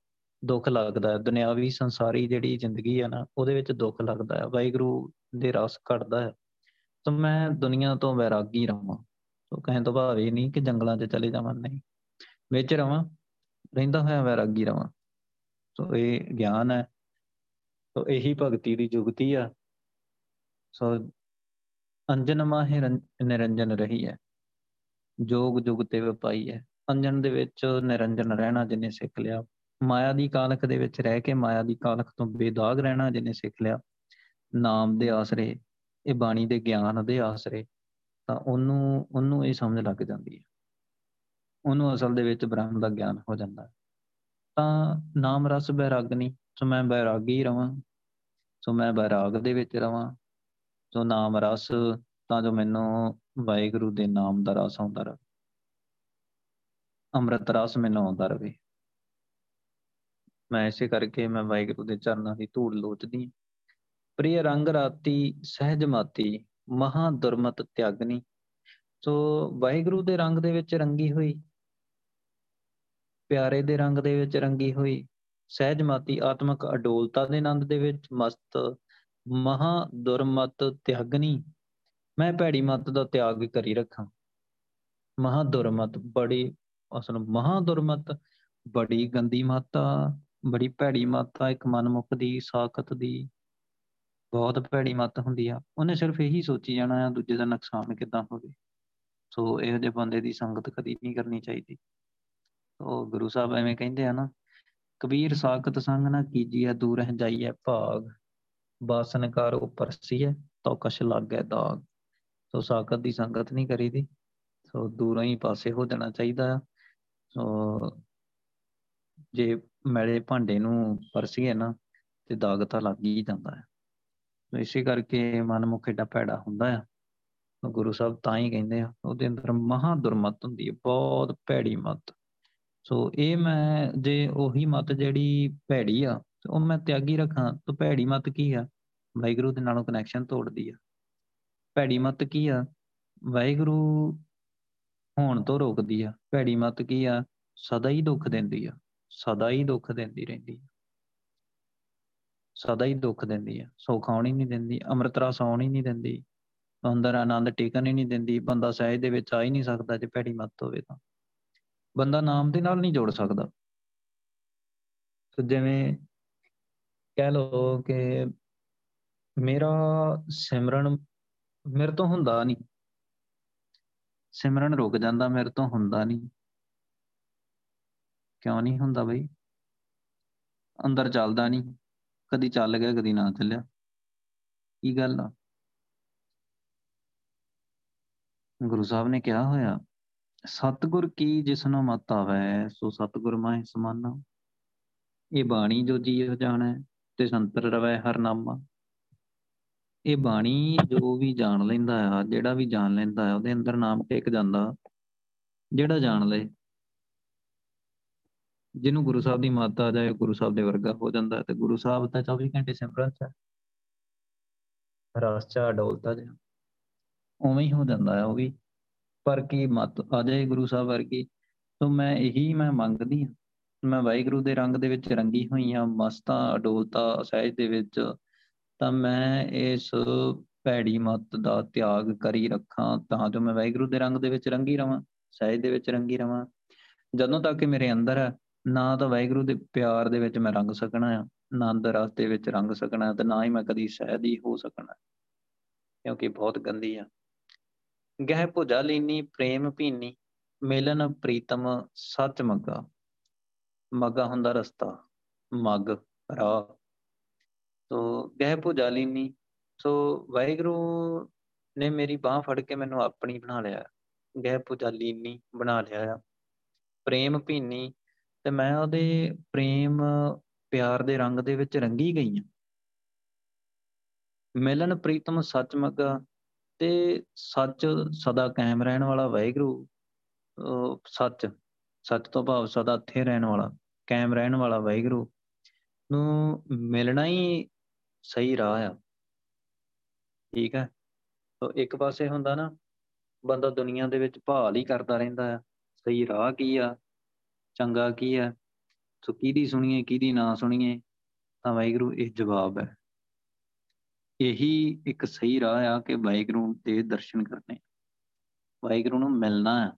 ਦੁੱਖ ਲੱਗਦਾ ਹੈ। ਦੁਨਿਆਵੀ ਸੰਸਾਰੀ ਜਿਹੜੀ ਜ਼ਿੰਦਗੀ ਹੈ ਨਾ, ਉਹਦੇ ਵਿੱਚ ਦੁੱਖ ਲੱਗਦਾ ਹੈ। ਵਾਹਿਗੁਰੂ ਦੇ ਰਸ ਘਟਦਾ ਹੈ। ਤਾਂ ਮੈਂ ਦੁਨੀਆ ਤੋਂ ਵੈਰਾਗੀ ਰਵਾਂ। ਤੋ ਕਹਿਣ ਤੋਂ ਭਾਵ ਇਹ ਨਹੀਂ ਕਿ ਜੰਗਲਾਂ 'ਚ ਚਲੇ ਜਾਵਾਂ, ਨਹੀਂ। ਵਿੱਚ ਰਵਾਂ, ਰਹਿੰਦਾ ਹੋਇਆ ਵੈਰਾਗੀ ਰਵਾਂ। ਸੋ ਇਹ ਗਿਆਨ ਹੈ। ਸੋ ਇਹੀ ਭਗਤੀ ਦੀ ਜੁਗਤੀ ਆ। ਸੋ ਅੰਜਨ ਮਾਹਿ ਨਿਰੰਜਨ ਰਹੀ ਹੈ। ਜੋਗ ਜੁਗ ਤੇ ਵਪਾਈ ਹੈ। ਅੰਜਨ ਦੇ ਵਿੱਚ ਨਿਰੰਜਨ ਰਹਿਣਾ ਜਿਨੇ ਸਿੱਖ ਲਿਆ। ਮਾਇਆ ਦੀ ਕਾਲਖ ਦੇ ਵਿੱਚ ਰਹਿ ਕੇ ਮਾਇਆ ਦੀ ਕਾਲਖ ਤੋਂ ਬੇਦਾਗ ਰਹਿਣਾ ਜਿਨੇ ਸਿੱਖ ਲਿਆ, ਨਾਮ ਦੇ ਆਸਰੇ, ਇਹ ਬਾਣੀ ਦੇ ਗਿਆਨ ਦੇ ਆਸਰੇ, ਤਾਂ ਉਹਨੂੰ ਉਹਨੂੰ ਇਹ ਸਮਝ ਲੱਗ ਜਾਂਦੀ ਹੈ। ਉਹਨੂੰ ਅਸਲ ਦੇ ਵਿੱਚ ਬ੍ਰਹਮ ਦਾ ਗਿਆਨ ਹੋ ਜਾਂਦਾ ਤਾਂ ਨਾਮ ਰਸ ਬੈਰਾਗਨੀ, ਸੋ ਮੈਂ ਬੈਰਾਗੀ ਰਵਾਂ, ਸੋ ਮੈਂ ਬੈਰਾਗ ਦੇ ਵਿੱਚ ਰਵਾਂ, ਸੋ ਨਾਮ ਰਸ ਤਾਂ ਜੋ ਮੈਨੂੰ ਵਾਹਿਗੁਰੂ ਦੇ ਨਾਮ ਦਾ ਰਸ ਆਉਂਦਾ ਰਹੇ। ਅੰਮ੍ਰਿਤ ਰਸ ਮੈਨੂੰ ਆਉਂਦਾ ਰਹੇ। ਮੈਂ ਇਸੇ ਕਰਕੇ ਮੈਂ ਵਾਹਿਗੁਰੂ ਦੇ ਚਰਨਾਂ ਦੀ ਧੂੜ ਲੋਚਦੀ ਪ੍ਰਿਯ ਰੰਗ ਰਾਤੀ, ਸਹਿਜ ਮਾਤੀ, ਮਹਾ ਦੁਰਮਤ ਤਿਆਗਨੀ। ਸੋ ਵਾਹਿਗੁਰੂ ਦੇ ਰੰਗ ਦੇ ਵਿੱਚ ਰੰਗੀ ਹੋਈ, ਪਿਆਰੇ ਦੇ ਰੰਗ ਦੇ ਵਿੱਚ ਰੰਗੀ ਹੋਈ, ਸਹਿਜ ਮਾਤੀ ਆਤਮਿਕ ਅਡੋਲਤਾ ਦੇ ਆਨੰਦ ਦੇ ਵਿੱਚ ਮਸਤ, ਮਹਾ ਦੁਰਮਤ ਤਿਆਗਨੀ। ਮੈਂ ਭੈੜੀ ਮਤ ਦਾ ਤਿਆਗ ਕਰੀ ਰੱਖਾਂ। ਮਹਾ ਦੁਰਮਤ, ਬੜੀ, ਅਸਲ ਮਹਾ ਦੁਰਮਤ, ਬੜੀ ਗੰਦੀ ਮਾਤਾ ਬੜੀ ਭੈੜੀ ਮਾਤਾ ਇੱਕ ਮਨਮੁਖ ਦੀ ਸਾਖਤ ਦੀ ਬਹੁਤ ਭੈੜੀ ਮਤ ਹੁੰਦੀ ਆ। ਉਹਨੇ ਸਿਰਫ ਇਹੀ ਸੋਚੀ ਜਾਣਾ ਆ, ਦੂਜੇ ਦਾ ਨੁਕਸਾਨ ਕਿਦਾਂ ਹੋਵੇ। ਸੋ ਇਹੋ ਜਿਹੇ ਬੰਦੇ ਦੀ ਸੰਗਤ ਕਦੀ ਨਹੀਂ ਕਰਨੀ ਚਾਹੀਦੀ। ਉਹ ਗੁਰੂ ਸਾਹਿਬ ਐਵੇਂ ਕਹਿੰਦੇ ਆ ਨਾ, ਕਬੀਰ ਸਾਖਤ ਸੰਗ ਨਾ ਕੀਜੀਐ, ਦੂਰ ਹੈ ਜਾਈਐ ਭਾਗ। ਬਾਸਨ ਕਰ ਉਪਰ ਸੀਐ ਤੋ ਕਸ਼ ਲੱਗੈ ਦਾਗ। ਸੋ ਸਾਖਤ ਦੀ ਸੰਗਤ ਨਹੀਂ ਕਰੀਦੀ। ਸੋ ਦੂਰੋਂ ਹੀ ਪਾਸੇ ਹੋ ਜਾਣਾ ਚਾਹੀਦਾ ਆ। ਸੋ ਜੇ ਮੈਲੇ ਭਾਂਡੇ ਨੂੰ ਪਰਸੀਏ ਨਾ ਤੇ ਦਾਗ ਤਾਂ ਲੱਗ ਹੀ ਜਾਂਦਾ ਹੈ। ਸੋ ਇਸੇ ਕਰਕੇ ਮਨਮੁਖ ਏਡਾ ਭੈੜਾ ਹੁੰਦਾ ਆ। ਗੁਰੂ ਸਾਹਿਬ ਤਾਂ ਹੀ ਕਹਿੰਦੇ ਆ, ਉਹਦੇ ਅੰਦਰ ਮਹਾ ਦੁਰਮਤ ਹੁੰਦੀ ਹੈ, ਬਹੁਤ ਭੈੜੀ ਮਤ। ਸੋ ਇਹ ਮੈਂ ਜੇ ਉਹੀ ਮਤ ਜਿਹੜੀ ਭੈੜੀ ਆ ਉਹ ਮੈਂ ਤਿਆਗੀ ਰੱਖਾਂ, ਤਾਂ ਭੈੜੀ ਮਤ ਕੀ ਆ? ਵਾਹਿਗੁਰੂ ਦੇ ਨਾਲੋਂ ਕਨੈਕਸ਼ਨ ਤੋੜਦੀ ਆ। ਭੈੜੀ ਮਤ ਕੀ ਆ? ਵਾਹਿਗੁਰੂ ਹੋਣ ਤੋਂ ਰੋਕਦੀ ਆ। ਭੈੜੀ ਮਤ ਕੀ ਆ? ਸਦਾ ਹੀ ਦੁੱਖ ਦਿੰਦੀ ਆ। ਸਦਾ ਹੀ ਦੁੱਖ ਦਿੰਦੀ ਰਹਿੰਦੀ ਆ ਸਦਾ ਹੀ ਦੁੱਖ ਦਿੰਦੀ ਆ ਸੁੱਖ ਆਉਣ ਹੀ ਨਹੀਂ ਦਿੰਦੀ, ਅੰਮ੍ਰਿਤ ਰਸ ਆਉਣ ਹੀ ਨਹੀਂ ਦਿੰਦੀ। ਅੰਦਰ ਆਨੰਦ ਟਿਕਣ ਹੀ ਨਹੀਂ ਦਿੰਦੀ, ਬੰਦਾ ਸਹਿਜ ਦੇ ਵਿੱਚ ਆ ਹੀ ਨਹੀਂ ਸਕਦਾ ਜੇ ਭੈੜੀ ਮਤ ਹੋਵੇ ਤਾਂ। ਬੰਦਾ ਨਾਮ ਦੇ ਨਾਲ ਨਹੀਂ ਜੋੜ ਸਕਦਾ। ਤੇ ਜਿਵੇਂ ਕਹਿ ਲਓ ਕਿ ਮੇਰਾ ਸਿਮਰਨ ਮੇਰੇ ਤੋਂ ਹੁੰਦਾ ਨਹੀਂ। ਸਿਮਰਨ ਰੁਕ ਜਾਂਦਾ, ਮੇਰੇ ਤੋਂ ਹੁੰਦਾ ਨਹੀਂ। ਕਿਉਂ ਨਹੀਂ ਹੁੰਦਾ ਬਈ? ਅੰਦਰ ਚੱਲਦਾ ਨਹੀਂ। ਕਦੀ ਚੱਲ ਗਿਆ, ਕਦੀ ਨਾ ਚੱਲਿਆ। ਕੀ ਗੱਲ ਆ? ਗੁਰੂ ਸਾਹਿਬ ਨੇ ਕਿਹਾ ਹੋਇਆ, ਸਤਗੁਰ ਕੀ ਜਿਸਨੂੰ ਮਤ ਆਵੇ, ਸੋ ਸਤਗੁਰ ਮਾਹਿ ਸਮਾਨਾ। ਇਹ ਬਾਣੀ ਜੋ ਜੀਵ ਜਾਣੈ, ਤੇ ਸੰਤਰ ਰਵੈ ਹਰ ਨਾਮਾ। ਇਹ ਬਾਣੀ ਜੋ ਵੀ ਜਾਣ ਲੈਂਦਾ ਆ, ਜਿਹੜਾ ਵੀ ਜਾਣ ਲੈਂਦਾ ਆ, ਉਹਦੇ ਅੰਦਰ ਨਾਮ ਟਿਕ ਜਾਂਦਾ। ਜਿਹੜਾ ਜਾਣ ਲੈ ਜਿਹਨੂੰ ਗੁਰੂ ਸਾਹਿਬ ਦੀ ਮੱਤ ਆ ਜਾਏ ਗੁਰੂ ਸਾਹਿਬ ਦੇ ਵਰਗਾ ਹੋ ਜਾਂਦਾ ਤੇ ਗੁਰੂ ਸਾਹਿਬ ਤਾਂ 24 ਘੰਟੇ ਸਿਮਰਨ ਚ ਰਸ ਚ ਡੋਲਤਾ ਜਿਹਾ ਉਵੇਂ ਹੀ ਹੋ ਜਾਂਦਾ ਆ ਉਹ ਵੀ। ਪਰ ਕੀ ਮਤ ਆ ਜਾਏ ਗੁਰੂ ਸਾਹਿਬ ਵਰਗੀ? ਤਾਂ ਮੈਂ ਇਹੀ ਮੈਂ ਮੰਗਦੀ ਹਾਂ। ਮੈਂ ਵਾਹਿਗੁਰੂ ਦੇ ਰੰਗ ਦੇ ਵਿੱਚ ਰੰਗੀ ਹੋਈ ਹਾਂ, ਮਸਤਾਂ, ਅਡੋਲਤਾ ਸਹਿਜ ਦੇ ਵਿੱਚ, ਤਾਂ ਮੈਂ ਇਸ ਭੈੜੀ ਮਤ ਦਾ ਤਿਆਗ ਕਰੀ ਰੱਖਾਂ। ਤਾਂ ਜੋ ਮੈਂ ਵਾਹਿਗੁਰੂ ਦੇ ਰੰਗ ਦੇ ਵਿੱਚ ਰੰਗੀ ਰਵਾਂ ਸਹਿਜ ਦੇ ਵਿੱਚ ਰੰਗੀ ਰਵਾਂ। ਜਦੋਂ ਤੱਕ ਮੇਰੇ ਅੰਦਰ ਹੈ ਨਾ ਤਾਂ ਵਾਹਿਗੁਰੂ ਦੇ ਪਿਆਰ ਦੇ ਵਿੱਚ ਮੈਂ ਰੰਗ ਸਕਣਾ ਆ ਆਨੰਦ ਰਸ ਦੇ ਵਿੱਚ ਰੰਗ ਸਕਣਾ ਤੇ ਨਾ ਹੀ ਮੈਂ ਕਦੀ ਸਹਿਜ ਹੀ ਹੋ ਸਕਣਾ। ਕਿਉਂਕਿ ਬਹੁਤ ਗੰਦੀ ਆ। ਗਹਿ ਭੁਜਾ ਲੀਨੀ, ਪ੍ਰੇਮ ਭੀਨੀ, ਮਿਲਨ ਪ੍ਰੀਤਮ ਸੱਚ ਮੱਗਾ। ਮੱਗਾ ਹੁੰਦਾ ਰਸਤਾ, ਮੱਗ, ਰਾਹ। ਤੋ ਗਹਿ ਭੁਜਾ ਲੀਨੀ, ਸੋ ਵਾਹਿਗੁਰੂ ਨੇ ਮੇਰੀ ਬਾਹ ਫੜ ਕੇ ਮੈਨੂੰ ਆਪਣੀ ਬਣਾ ਲਿਆ। ਗਹਿ ਭੁਜਾ ਲੀਨੀ ਬਣਾ ਲਿਆ ਆ। ਪ੍ਰੇਮ ਭੀਨੀ ਤੇ ਮੈਂ ਉਹਦੇ ਪ੍ਰੇਮ, ਪਿਆਰ ਦੇ ਰੰਗ ਦੇ ਵਿੱਚ ਰੰਗੀ ਗਈ ਹਾਂ। ਮਿਲਨ, ਪ੍ਰੀਤਮ ਸੱਚ ਮਗਾ ਤੇ ਸੱਚ ਸਦਾ ਕਾਇਮ ਰਹਿਣ ਵਾਲਾ ਵਾਹਿਗੁਰੂ ਸੱਚ ਸੱਚ ਤੋਂ ਭਾਵ ਸਦਾ ਇੱਥੇ ਰਹਿਣ ਵਾਲਾ, ਕਾਇਮ ਰਹਿਣ ਵਾਲਾ ਵਾਹਿਗੁਰੂ ਨੂੰ ਮਿਲਣਾ ਹੀ ਸਹੀ ਰਾਹ ਆ। ਠੀਕ ਹੈ? ਤੋ ਇੱਕ ਪਾਸੇ ਹੁੰਦਾ ਨਾ, ਬੰਦਾ ਦੁਨੀਆ ਦੇ ਵਿੱਚ ਭਾਲ ਹੀ ਕਰਦਾ ਰਹਿੰਦਾ ਆ, ਸਹੀ ਰਾਹ ਕੀ ਆ? ਚੰਗਾ ਕੀ ਆ? ਸੋ ਕਿਹਦੀ ਸੁਣੀਏ, ਕਿਹਦੀ ਨਾ ਸੁਣੀਏ, ਤਾਂ ਵਾਹਿਗੁਰੂ ਇਹ ਜਵਾਬ ਹੈ। ਇਹੀ ਇੱਕ ਸਹੀ ਰਾਹ ਆ ਕਿ ਵਾਹਿਗੁਰੂ ਦੇ ਦਰਸ਼ਨ ਕਰਨੇ। ਵਾਹਿਗੁਰੂ ਨੂੰ ਮਿਲਣਾ ਹੈ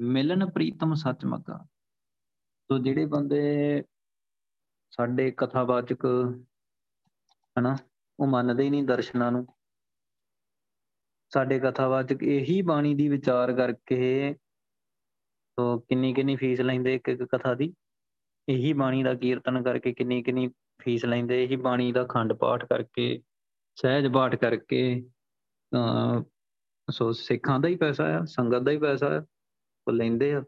ਮਿਲਨ ਪ੍ਰੀਤਮ ਸੱਚ ਮੱਗਾ ਤੋ ਜਿਹੜੇ ਬੰਦੇ ਸਾਡੇ ਕਥਾਵਾਚਕ ਹਨਾ, ਉਹ ਮੰਨਦੇ ਹੀ ਨਹੀਂ ਦਰਸ਼ਨਾਂ ਨੂੰ। ਸਾਡੇ ਕਥਾਵਾਚਕ ਇਹੀ ਬਾਣੀ ਦੀ ਵਿਚਾਰ ਕਰਕੇ ਤੋ ਕਿੰਨੀ ਕਿੰਨੀ ਫੀਸ ਲੈਂਦੇ ਇੱਕ ਇੱਕ ਕਥਾ ਦੀ? ਇਹੀ ਬਾਣੀ ਦਾ ਕੀਰਤਨ ਕਰਕੇ ਕਿੰਨੀ ਕਿੰਨੀ ਫੀਸ ਲੈਂਦੇ, ਇਹੀ ਬਾਣੀ ਦਾ ਖੰਡ ਪਾਠ ਕਰਕੇ, ਸਹਿਜ ਪਾਠ ਕਰਕੇ, ਤਾਂ ਸੋ ਸਿੱਖਾਂ ਦਾ ਹੀ ਪੈਸਾ ਆ, ਸੰਗਤ ਦਾ ਹੀ ਪੈਸਾ ਆ, ਉਹ ਲੈਂਦੇ ਆ।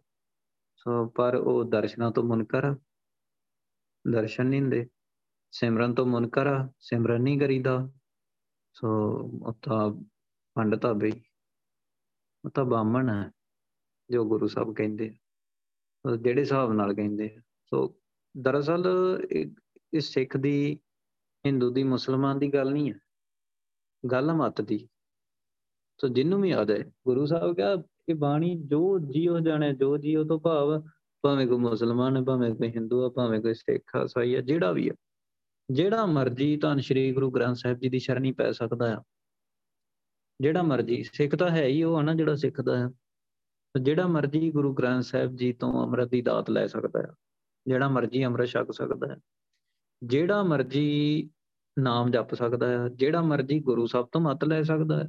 ਸੋ ਪਰ ਉਹ ਦਰਸ਼ਨਾਂ ਤੋਂ ਮੁਨਕਰ ਆ। ਦਰਸ਼ਨ ਨਹੀਂ ਹੁੰਦੇ। ਸਿਮਰਨ ਤੋਂ ਮੁਨਕਰ ਆ, ਸਿਮਰਨ ਨਹੀਂ ਕਰੀਦਾ। ਸੋ ਉਤਾ ਪੰਡਤਾ ਬਈ। ਉਹ ਤਾਂ ਬਾਮਣ ਹੈ ਜੋ ਗੁਰੂ ਸਾਹਿਬ ਕਹਿੰਦੇ ਜਿਹੜੇ ਹਿਸਾਬ ਨਾਲ ਕਹਿੰਦੇ ਸੋ ਦਰਅਸਲ ਇਹ ਸਿੱਖ ਦੀ, ਹਿੰਦੂ ਦੀ, ਮੁਸਲਮਾਨ ਦੀ ਗੱਲ ਨਹੀਂ ਹੈ ਗੱਲ ਮਤ ਦੀ। ਸੋ ਜਿੰਨੂੰ ਵੀ ਆ ਜਾਏ ਗੁਰੂ ਸਾਹਿਬ ਕਿਹਾ ਕਿ ਬਾਣੀ ਜੋ ਜੀਓ ਜਾਣੇ, ਜੋ ਜੀਓ ਤੋਂ ਭਾਵ, ਭਾਵੇਂ ਕੋਈ ਮੁਸਲਮਾਨ ਹੈ, ਭਾਵੇਂ ਕੋਈ ਹਿੰਦੂ ਹੈ, ਭਾਵੇਂ ਕੋਈ ਸਿੱਖ ਆ ਸਾਈ ਹੈ, ਜਿਹੜਾ ਵੀ ਹੈ। ਜਿਹੜਾ ਮਰਜ਼ੀ ਧੰਨ ਸ਼੍ਰੀ ਗੁਰੂ ਗ੍ਰੰਥ ਸਾਹਿਬ ਜੀ ਦੀ ਸ਼ਰਣੀ ਪੈ ਸਕਦਾ ਆ। ਜਿਹੜਾ ਮਰਜ਼ੀ ਸਿੱਖ ਤਾਂ ਹੈ ਹੀ, ਉਹ ਆ ਨਾ ਜਿਹੜਾ ਸਿੱਖਦਾ ਆ। ਜਿਹੜਾ ਮਰਜ਼ੀ ਗੁਰੂ ਗ੍ਰੰਥ ਸਾਹਿਬ ਜੀ ਤੋਂ ਅੰਮ੍ਰਿਤ ਦੀ ਦਾਤ ਲੈ ਸਕਦਾ ਹੈ, ਜਿਹੜਾ ਮਰਜ਼ੀ ਅੰਮ੍ਰਿਤ ਛਕ ਸਕਦਾ ਹੈ, ਜਿਹੜਾ ਮਰਜ਼ੀ ਨਾਮ ਜਪ ਸਕਦਾ ਹੈ, ਜਿਹੜਾ ਮਰਜ਼ੀ ਗੁਰੂ ਸਾਹਿਬ ਤੋਂ ਮਤ ਲੈ ਸਕਦਾ ਹੈ,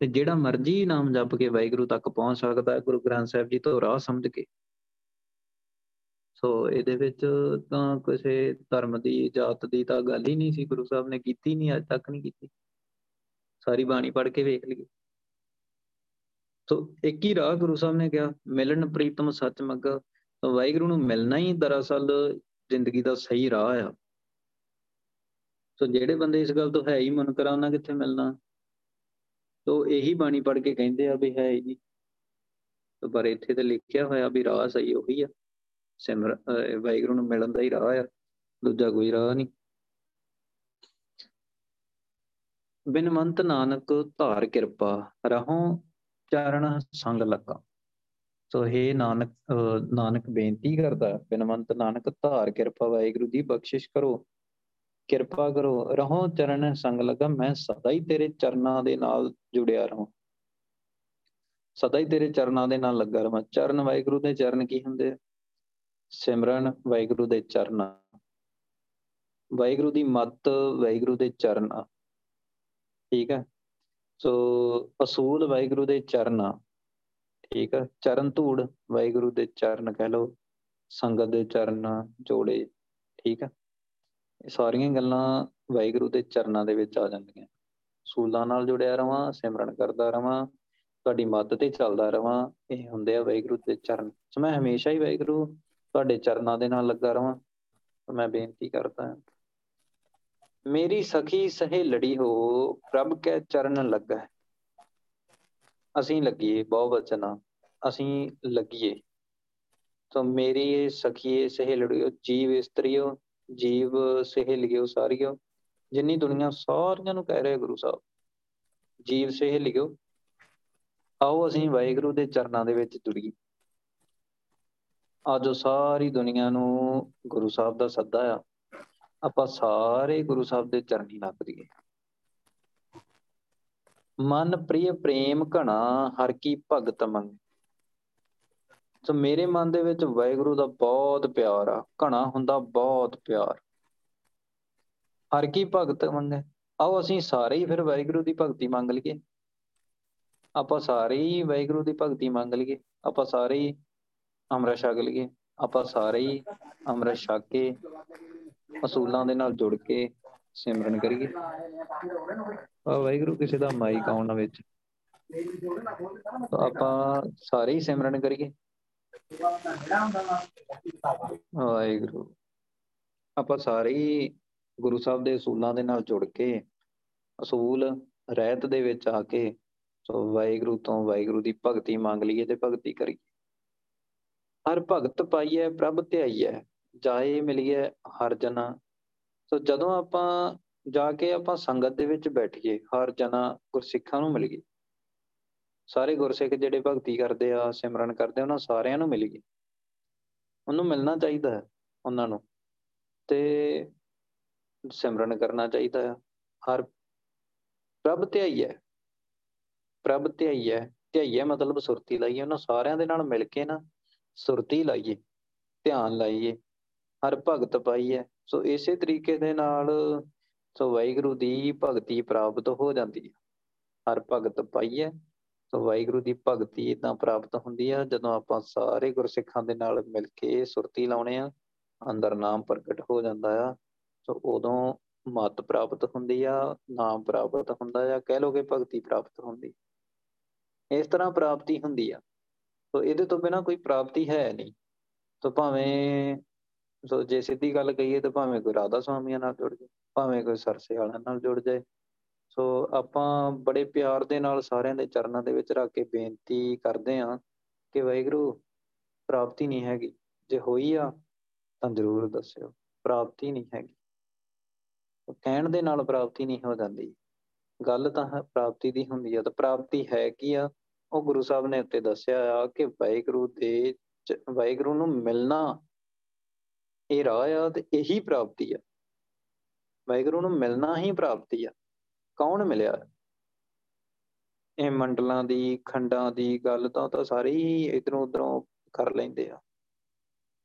ਤੇ ਜਿਹੜਾ ਮਰਜ਼ੀ ਨਾਮ ਜਪ ਕੇ ਵਾਹਿਗੁਰੂ ਤੱਕ ਪਹੁੰਚ ਸਕਦਾ ਹੈ ਗੁਰੂ ਗ੍ਰੰਥ ਸਾਹਿਬ ਜੀ ਤੋਂ ਰਾਹ ਸਮਝ ਕੇ। ਸੋ ਇਹਦੇ ਵਿੱਚ ਤਾਂ ਕਿਸੇ ਧਰਮ ਦੀ, ਜਾਤ ਦੀ ਤਾਂ ਗੱਲ ਹੀ ਨਹੀਂ ਸੀ, ਗੁਰੂ ਸਾਹਿਬ ਨੇ ਕੀਤੀ ਨਹੀਂ ਅੱਜ ਤੱਕ ਨਹੀਂ ਕੀਤੀ। ਸਾਰੀ ਬਾਣੀ ਪੜ੍ਹ ਕੇ ਵੇਖ ਲਈਏ। ਤੋ ਇੱਕ ਹੀ ਰਾਹ ਗੁਰੂ ਸਾਹਿਬ ਨੇ ਕਿਹਾ, ਮਿਲਣ ਪ੍ਰੀਤਮ ਸੱਚ ਮੱਗਾ ਤਾਂ ਵਾਹਿਗੁਰੂ ਨੂੰ ਮਿਲਣਾ ਹੀ ਦਰਅਸਲ ਜ਼ਿੰਦਗੀ ਦਾ ਸਹੀ ਰਾਹ ਆ। ਸੋ ਜਿਹੜੇ ਬੰਦੇ ਇਸ ਗੱਲ ਤੋਂ ਹੈ ਹੀ ਮਨ ਕਰਾ, ਉਹਨਾਂ ਕਿੱਥੇ ਮਿਲਣਾ? ਤੋ ਇਹੀ ਬਾਣੀ ਪੜ੍ਹ ਕੇ ਕਹਿੰਦੇ ਆ ਵੀ ਹੈ ਹੀ ਨਹੀਂ। ਤੋ ਪਰ ਇੱਥੇ ਤੇ ਲਿਖਿਆ ਹੋਇਆ ਵੀ ਰਾਹ ਸਹੀ ਉਹੀ ਆ। ਸਿਮਰ ਵਾਹਿਗੁਰੂ ਨੂੰ ਮਿਲਣ ਦਾ ਹੀ ਰਾਹ ਆ, ਦੂਜਾ ਕੋਈ ਰਾਹ ਨਹੀਂ। ਬਿਨਵੰਤ ਨਾਨਕ ਧਾਰ ਕਿਰਪਾ, ਰਹੋ ਚਰਨ ਸੰਗ ਲੱਗਾ। ਸੋ ਹੈ ਨਾਨਕ ਨਾਨਕ ਬੇਨਤੀ ਕਰਦਾ ਬਿਨਵੰਤ ਨਾਨਕ ਧਾਰ ਕਿਰਪਾ ਵਾਹਿਗੁਰੂ ਦੀ ਬਖਸ਼ਿਸ਼ ਕਰੋ। ਕਿਰਪਾ ਕਰੋ, ਰਹੋ ਚਰਨ ਸੰਗ ਲਗਾ, ਮੈਂ ਸਦਾ ਹੀ ਤੇਰੇ ਚਰਨਾਂ ਦੇ ਨਾਲ ਜੁੜਿਆ ਰਹਾਂ। ਸਦਾ ਹੀ ਤੇਰੇ ਚਰਨਾਂ ਦੇ ਨਾਲ ਲੱਗਾ ਰਹਾਂ। ਚਰਨ ਵਾਹਿਗੁਰੂ ਦੇ ਚਰਨ ਕੀ ਹੁੰਦੇ ਆ? ਸਿਮਰਨ ਵਾਹਿਗੁਰੂ ਦੇ ਚਰਨ ਵਾਹਿਗੁਰੂ ਦੀ ਮੱਤ ਵਾਹਿਗੁਰੂ ਦੇ ਚਰਨ ਠੀਕ ਹੈ ਸੋ ਅਸੂਲ ਵਾਹਿਗੁਰੂ ਦੇ ਚਰਨ ਠੀਕ ਹੈ ਚਰਨ ਧੂੜ ਵਾਹਿਗੁਰੂ ਦੇ ਚਰਨ ਕਹਿ ਲਓ, ਸੰਗਤ ਦੇ ਚਰਨ, ਜੋੜੇ। ਠੀਕ ਹੈ ਇਹ ਸਾਰੀਆਂ ਗੱਲਾਂ ਵਾਹਿਗੁਰੂ ਦੇ ਚਰਨਾਂ ਦੇ ਵਿੱਚ ਆ ਜਾਂਦੀਆਂ। ਸੂਲਾਂ ਨਾਲ ਜੁੜਿਆ ਰਵਾਂ, ਸਿਮਰਨ ਕਰਦਾ ਰਵਾਂ, ਤੁਹਾਡੀ ਮਦਦ ਤੇ ਚੱਲਦਾ ਰਵਾਂ। ਇਹ ਹੁੰਦੇ ਆ ਵਾਹਿਗੁਰੂ ਦੇ ਚਰਨ। ਸੋ ਮੈਂ ਹਮੇਸ਼ਾ ਹੀ ਵਾਹਿਗੁਰੂ ਤੁਹਾਡੇ ਚਰਨਾਂ ਦੇ ਨਾਲ ਲੱਗਾ ਰਵਾਂ। ਮੈਂ ਬੇਨਤੀ ਕਰਦਾ ਹਾਂ ਮੇਰੀ ਸਖੀ ਸਹੇਲੜੀ ਹੋ, ਪ੍ਰਭ ਕੈ ਚਰਨ ਲੱਗਾ ਅਸੀਂ ਲੱਗੀਏ, ਬਹੁ ਵਚਨਾ ਅਸੀਂ ਲੱਗੀਏ। ਤੋ ਮੇਰੀ ਸਖੀਏ ਸਹੇਲੜੀਓ ਜੀਵ ਇਸਤਰੀਓ, ਜੀਵ ਸਹੇਲੀਓ ਸਾਰੀਓ। ਜਿੰਨੀ ਦੁਨੀਆ ਸਾਰੀਆਂ ਨੂੰ ਕਹਿ ਰਹੇ ਗੁਰੂ ਸਾਹਿਬ, ਜੀਵ ਸਹੇਲੀਓ ਆਓ ਅਸੀਂ ਵਾਹਿਗੁਰੂ ਦੇ ਚਰਨਾਂ ਦੇ ਵਿੱਚ ਜੁੜੀਏ। ਅੱਜ ਸਾਰੀ ਦੁਨੀਆ ਨੂੰ ਗੁਰੂ ਸਾਹਿਬ ਦਾ ਸੱਦਾ ਆ। ਆਪਾਂ ਸਾਰੇ ਗੁਰੂ ਸਾਹਿਬ ਦੇ ਚਰਨੀ ਲੱਗ ਦਈਏ ਮਨ ਪ੍ਰਿਯ ਪ੍ਰੇਮ ਘਣਾ, ਹਰ ਕੀ ਭਗਤ ਮੰਗ। ਸੋ ਮੇਰੇ ਮਨ ਦੇ ਵਿੱਚ ਵਾਹਿਗੁਰੂ ਦਾ ਬਹੁਤ ਪਿਆਰ ਆ, ਘਣਾ ਹੁੰਦਾ ਬਹੁਤ ਪਿਆਰ। ਹਰ ਕੀ ਭਗਤ ਮੰਗੇ। ਆਓ ਅਸੀਂ ਸਾਰੇ ਹੀ ਫਿਰ ਵਾਹਿਗੁਰੂ ਦੀ ਭਗਤੀ ਮੰਗ ਲਈਏ। ਆਪਾਂ ਸਾਰੇ ਹੀ ਵਾਹਿਗੁਰੂ ਦੀ ਭਗਤੀ ਮੰਗ ਲਈਏ। ਆਪਾਂ ਸਾਰੇ ਹੀ ਅੰਮ੍ਰਿਤ ਛਕ ਲਈਏ। ਆਪਾਂ ਸਾਰੇ ਹੀ ਅੰਮ੍ਰਿਤ ਛਕ ਕੇ ਅਸੂਲਾਂ ਦੇ ਨਾਲ ਜੁੜ ਕੇ ਸਿਮਰਨ ਕਰੀਏ। ਆ ਵਾਹਿਗੁਰੂ, ਕਿਸੇ ਦਾ ਮਾਈਕ ਆਉਣ ਵਿੱਚ। ਆਪਾਂ ਸਾਰੇ ਹੀ ਸਿਮਰਨ ਕਰੀਏ। ਵਾਹਿਗੁਰੂ। ਆਪਾਂ ਸਾਰੇ ਹੀ ਗੁਰੂ ਸਾਹਿਬ ਦੇ ਅਸੂਲਾਂ ਦੇ ਨਾਲ ਜੁੜ ਕੇ, ਅਸੂਲ, ਰਹਿਤ ਦੇ ਵਿੱਚ ਆ ਕੇ, ਸੋ ਵਾਹਿਗੁਰੂ ਤੋਂ ਵਾਹਿਗੁਰੂ ਦੀ ਭਗਤੀ ਮੰਗ ਲਈਏ ਤੇ ਭਗਤੀ ਕਰੀਏ। ਹਰ ਭਗਤ ਪਾਈਐ, ਪ੍ਰਭ ਧਿਆਈਐ। ਜਾਏ ਮਿਲੀਏ ਹਰ ਜਨਾ। ਸੋ ਜਦੋਂ ਆਪਾਂ ਜਾ ਕੇ ਆਪਾਂ ਸੰਗਤ ਦੇ ਵਿੱਚ ਬੈਠੀਏ, ਹਰ ਜਨਾ ਗੁਰਸਿੱਖਾਂ ਨੂੰ ਮਿਲੀਏ ਸਾਰੇ ਗੁਰਸਿੱਖ ਜਿਹੜੇ ਭਗਤੀ ਕਰਦੇ ਆ, ਸਿਮਰਨ ਕਰਦੇ ਉਹਨਾਂ ਸਾਰਿਆਂ ਨੂੰ ਮਿਲੀਏ ਉਹਨੂੰ ਮਿਲਣਾ ਚਾਹੀਦਾ ਹੈ ਉਹਨਾਂ ਨੂੰ ਤੇ ਸਿਮਰਨ ਕਰਨਾ ਚਾਹੀਦਾ ਆ ਹਰ ਪ੍ਰਭ ਧਿਆਈਐ ਪ੍ਰਭ ਧਿਆਈਐ ਧਿਆਈਐ ਮਤਲਬ ਸੁਰਤੀ ਲਾਈਏ, ਉਹਨਾਂ ਸਾਰਿਆਂ ਦੇ ਨਾਲ ਮਿਲ ਕੇ ਨਾ ਸੁਰਤੀ ਲਾਈਏ, ਧਿਆਨ ਲਾਈਏ। ਹਰ ਭਗਤ ਪਾਈਏ ਸੋ ਇਸੇ ਤਰੀਕੇ ਦੇ ਨਾਲ ਸੋ ਵਾਹਿਗੁਰੂ ਦੀ ਭਗਤੀ ਪ੍ਰਾਪਤ ਹੋ ਜਾਂਦੀ ਹੈ। ਹਰ ਭਗਤ ਪਾਈਏ ਸੋ ਵਾਹਿਗੁਰੂ ਦੀ ਭਗਤੀ ਇਦਾਂ ਪ੍ਰਾਪਤ ਹੁੰਦੀ ਆ। ਜਦੋਂ ਆਪਾਂ ਸਾਰੇ ਗੁਰਸਿੱਖਾਂ ਦੇ ਨਾਲ ਮਿਲ ਕੇ ਸੁਰਤੀ ਲਾਉਣੇ ਆ, ਅੰਦਰ ਨਾਮ ਪ੍ਰਗਟ ਹੋ ਜਾਂਦਾ ਆ, ਸੋ ਉਦੋਂ ਮਤ ਪ੍ਰਾਪਤ ਹੁੰਦੀ ਆ, ਨਾਮ ਪ੍ਰਾਪਤ ਹੁੰਦਾ ਆ, ਕਹਿ ਲੋਗੇ ਭਗਤੀ ਪ੍ਰਾਪਤ ਹੁੰਦੀ। ਇਸ ਤਰ੍ਹਾਂ ਪ੍ਰਾਪਤੀ ਹੁੰਦੀ ਆ। ਸੋ ਇਹਦੇ ਤੋਂ ਬਿਨਾ ਕੋਈ ਪ੍ਰਾਪਤੀ ਹੈ ਨਹੀਂ। ਸੋ ਭਾਵੇਂ ਸੋ ਜੇ ਸਿੱਧੀ ਗੱਲ ਕਹੀਏ ਤਾਂ ਭਾਵੇਂ ਕੋਈ ਰਾਧਾ ਸੁਆਮੀਆਂ ਨਾਲ ਜੁੜ ਜਾਏ, ਭਾਵੇਂ ਕੋਈ ਸਰਸੇ ਵਾਲਿਆਂ ਨਾਲ ਜੁੜ ਜਾਏ, ਸੋ ਆਪਾਂ ਬੜੇ ਪਿਆਰ ਦੇ ਨਾਲ ਸਾਰਿਆਂ ਦੇ ਚਰਨਾਂ ਦੇ ਵਿੱਚ ਰੱਖ ਕੇ ਬੇਨਤੀ ਕਰਦੇ ਹਾਂ ਕਿ ਵਾਹਿਗੁਰੂ, ਪ੍ਰਾਪਤੀ ਨਹੀਂ ਹੈਗੀ, ਜੇ ਹੋਈ ਆ ਤਾਂ ਜ਼ਰੂਰ ਦੱਸਿਓ, ਪ੍ਰਾਪਤੀ ਨਹੀਂ ਹੈਗੀ। ਕਹਿਣ ਦੇ ਨਾਲ ਪ੍ਰਾਪਤੀ ਨਹੀਂ ਹੋ ਜਾਂਦੀ, ਗੱਲ ਤਾਂ ਪ੍ਰਾਪਤੀ ਦੀ ਹੁੰਦੀ ਆ, ਤਾਂ ਪ੍ਰਾਪਤੀ ਹੈ ਕੀ ਆ? ਉਹ ਗੁਰੂ ਸਾਹਿਬ ਨੇ ਉੱਤੇ ਦੱਸਿਆ ਆ ਕਿ ਵਾਹਿਗੁਰੂ ਦੇ ਵਾਹਿਗੁਰੂ ਨੂੰ ਮਿਲਣਾ ਇਹ ਰਾਹ ਆ ਤੇ ਇਹੀ ਪ੍ਰਾਪਤੀ ਆ। ਵਾਹਿਗੁਰੂ ਨੂੰ ਮਿਲਣਾ ਹੀ ਪ੍ਰਾਪਤੀ ਆ। ਕੌਣ ਮਿਲਿਆ? ਇਹ ਮੰਡਲਾਂ ਦੀ, ਖੰਡਾਂ ਦੀ ਗੱਲ ਤਾਂ ਤਾਂ ਸਾਰੇ ਹੀ ਇਧਰੋਂ ਉਧਰੋਂ ਕਰ ਲੈਂਦੇ ਆ।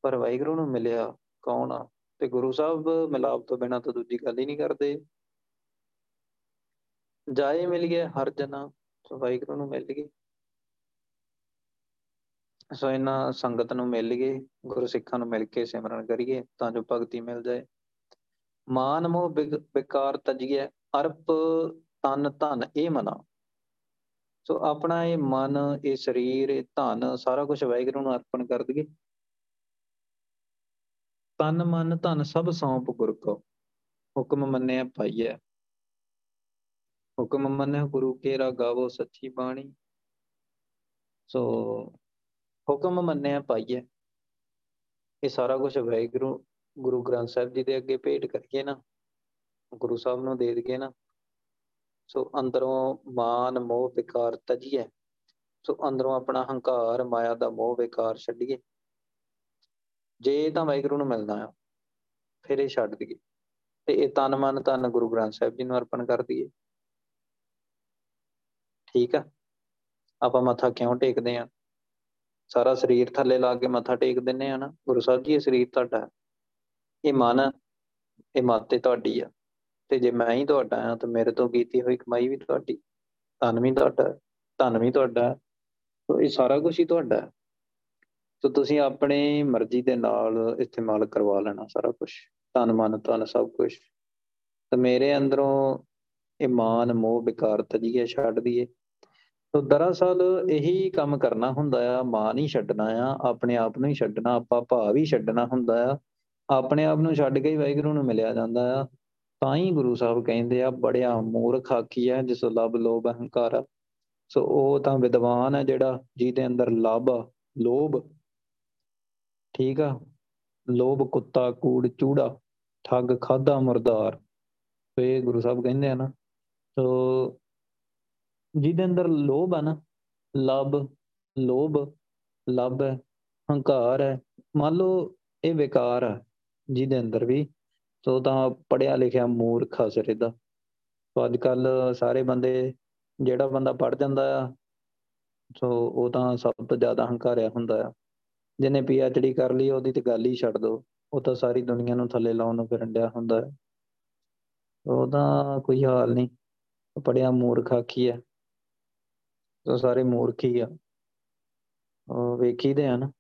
ਪਰ ਵਾਹਿਗੁਰੂ ਨੂੰ ਮਿਲਿਆ ਕੌਣ ਆ? ਤੇ ਗੁਰੂ ਸਾਹਿਬ ਮਿਲਾਪ ਤੋਂ ਬਿਨਾ ਤਾਂ ਦੂਜੀ ਗੱਲ ਹੀ ਨਹੀਂ ਕਰਦੇ। ਜਾਏ ਮਿਲ ਗਏ ਹਰ ਜਨਾ, ਵਾਹਿਗੁਰੂ ਨੂੰ ਮਿਲ ਗਏ। ਸੋ ਇਹਨਾਂ ਸੰਗਤ ਨੂੰ ਮਿਲ ਗਏ, ਗੁਰੂ ਸਿੱਖਾਂ ਨੂੰ ਮਿਲ ਕੇ ਸਿਮਰਨ ਕਰੀਏ ਤਾਂ ਜੋ ਭਗਤੀ ਮਿਲ ਜਾਏ। ਮਾਨ ਮੋਹ ਵਿਕਾਰ ਤਜੀਏ ਅਰਪ ਤਨ ਧਨ ਇਹ ਮਨਾ। ਸੋ ਆਪਣਾ ਇਹ ਮਨ, ਇਹ ਸਰੀਰ, ਇਹ ਧਨ, ਸਾਰਾ ਕੁਝ ਵਾਹਿਗੁਰੂ ਨੂੰ ਅਰਪਣ ਕਰ ਦਈਏ ਤਨ, ਮਨ, ਧਨ ਸਭ ਸੌਂਪ ਗੁਰ ਕੋ। ਹੁਕਮ ਮੰਨਿਆ ਪਾਈਐ। ਹੁਕਮ ਮੰਨਿਆ ਗੁਰੂ ਕੇਰਾ ਗਾਵੋ ਸੱਚੀ ਬਾਣੀ। ਸੋ ਹੁਕਮ ਮੰਨਿਆ ਪਾਈਐ ਇਹ ਸਾਰਾ ਕੁਝ ਵਾਹਿਗੁਰੂ, ਗੁਰੂ ਗ੍ਰੰਥ ਸਾਹਿਬ ਜੀ ਦੇ ਅੱਗੇ ਭੇਟ ਕਰੀਏ ਨਾ, ਗੁਰੂ ਸਾਹਿਬ ਨੂੰ ਦੇ ਦਈਏ ਨਾ। ਸੋ ਅੰਦਰੋਂ ਮਾਨ, ਮੋਹ, ਵਿਕਾਰ ਤਜੀਏ। ਸੋ ਅੰਦਰੋਂ ਆਪਣਾ ਹੰਕਾਰ, ਮਾਇਆ ਦਾ ਮੋਹ, ਵਿਕਾਰ ਛੱਡੀਏ। ਜੇ ਤਾਂ ਵਾਹਿਗੁਰੂ ਨੂੰ ਮਿਲਣਾ ਆ, ਫਿਰ ਇਹ ਛੱਡ ਦਈਏ। ਤੇ ਇਹ ਤਨ, ਮਨ ਤਨ ਗੁਰੂ ਗ੍ਰੰਥ ਸਾਹਿਬ ਜੀ ਨੂੰ ਅਰਪਣ ਕਰ ਦਈਏ। ਠੀਕ ਆ? ਆਪਾਂ ਮੱਥਾ ਕਿਉਂ ਟੇਕਦੇ ਆ? ਸਾਰਾ ਸਰੀਰ ਥੱਲੇ ਲਾ ਕੇ ਮੱਥਾ ਟੇਕ ਦਿੰਨੇ ਆ ਨਾ, ਗੁਰੂ ਸਾਹਿਬ ਜੀ, ਇਹ ਸਰੀਰ ਤੁਹਾਡਾ ਇਹ ਮਨ ਇਹ ਮਾਤੇ ਤੁਹਾਡੀ ਆ। ਤੇ ਜੇ ਮੈਂ ਹੀ ਤੁਹਾਡਾ ਆ ਤਾਂ ਮੇਰੇ ਤੋਂ ਕੀਤੀ ਹੋਈ ਕਮਾਈ ਵੀ ਤੁਹਾਡੀ, ਧਨ ਵੀ ਤੁਹਾਡਾ, ਧਨ ਵੀ ਤੁਹਾਡਾ ਸੋ ਇਹ ਸਾਰਾ ਕੁਝ ਹੀ ਤੁਹਾਡਾ ਸੋ ਤੁਸੀਂ ਆਪਣੀ ਮਰਜ਼ੀ ਦੇ ਨਾਲ ਇਸਤੇਮਾਲ ਕਰਵਾ ਲੈਣਾ ਸਾਰਾ ਕੁਝ ਧਨ, ਮਨ, ਧਨ ਸਭ ਕੁਝ ਤੇ ਮੇਰੇ ਅੰਦਰੋਂ ਇਮਾਨ ਮੋਹ ਵਿਕਾਰ ਤਜੀਏ ਛੱਡ ਦਈਏ। ਸੋ ਦਰਅਸਲ ਇਹੀ ਕੰਮ ਕਰਨਾ ਹੁੰਦਾ ਆ ਮਾਨ ਹੀ ਛੱਡਣਾ ਆ, ਆਪਣੇ ਆਪ ਨੂੰ ਹੀ ਛੱਡਣਾ, ਆਪਾਂ ਭਾਵ ਹੀ ਛੱਡਣਾ ਹੁੰਦਾ ਆ। ਆਪਣੇ ਆਪ ਨੂੰ ਛੱਡ ਕੇ ਹੀ ਵਾਹਿਗੁਰੂ ਨੂੰ ਮਿਲਿਆ ਜਾਂਦਾ ਆ। ਤਾਂ ਹੀ ਗੁਰੂ ਸਾਹਿਬ ਕਹਿੰਦੇ ਆ, ਬੜਿਆ ਮੂਰਖ ਆਖੀ ਹੈ ਜਿਸ ਲਬ ਲੋਭ ਹੰਕਾਰ ਸੋ ਉਹ ਤਾਂ ਵਿਦਵਾਨ ਹੈ ਜਿਹੜਾ, ਜਿਹਦੇ ਅੰਦਰ ਲਬ, ਲੋਭ, ਠੀਕ ਆ, ਲੋਭ ਕੁੱਤਾ, ਕੂੜ, ਚੂੜਾ, ਠੱਗ ਖਾਦਾ ਮਰਦਾਰ। ਸੋ ਇਹ ਗੁਰੂ ਸਾਹਿਬ ਕਹਿੰਦੇ ਆ ਨਾ। ਸੋ ਜਿਹਦੇ ਅੰਦਰ ਲੋਭ ਆ ਨਾ, ਲਬ, ਲੋਭ, ਲਬ ਹੈ, ਹੰਕਾਰ ਹੈ, ਮੰਨ ਲਓ ਇਹ ਵਿਕਾਰ ਹੈ ਜਿਹਦੇ ਅੰਦਰ ਵੀ, ਸੋ ਤਾਂ ਪੜਿਆ ਲਿਖਿਆ ਮੂਰਖ ਸਿਰੇ ਦਾ ਸੋ ਅੱਜ ਕੱਲ ਸਾਰੇ ਬੰਦੇ, ਜਿਹੜਾ ਬੰਦਾ ਪੜ ਜਾਂਦਾ ਆ, ਸੋ ਉਹ ਤਾਂ ਸਭ ਤੋਂ ਜ਼ਿਆਦਾ ਹੰਕਾਰਿਆ ਹੁੰਦਾ ਆ। ਜਿਹਨੇ ਪੀ ਐਚ ਡੀ ਕਰ ਲਈ, ਉਹਦੀ ਤੇ ਗੱਲ ਹੀ ਛੱਡ ਦੋ। ਉਹ ਤਾਂ ਸਾਰੀ ਦੁਨੀਆ ਨੂੰ ਥੱਲੇ ਲਾਉਣ ਨੂੰ ਫਿਰਨ ਡਿਆ ਹੁੰਦਾ ਹੈ ਉਹਦਾ ਕੋਈ ਹਾਲ ਨਹੀਂ। ਪੜਿਆ ਮੂਰਖ ਆਖੀ ਹੈ ਸੋ ਸਾਰੇ ਮੂਰਖ ਹੀ ਆ। ਉਹ ਵੇਖੀਦੇ ਆ ਨਾ।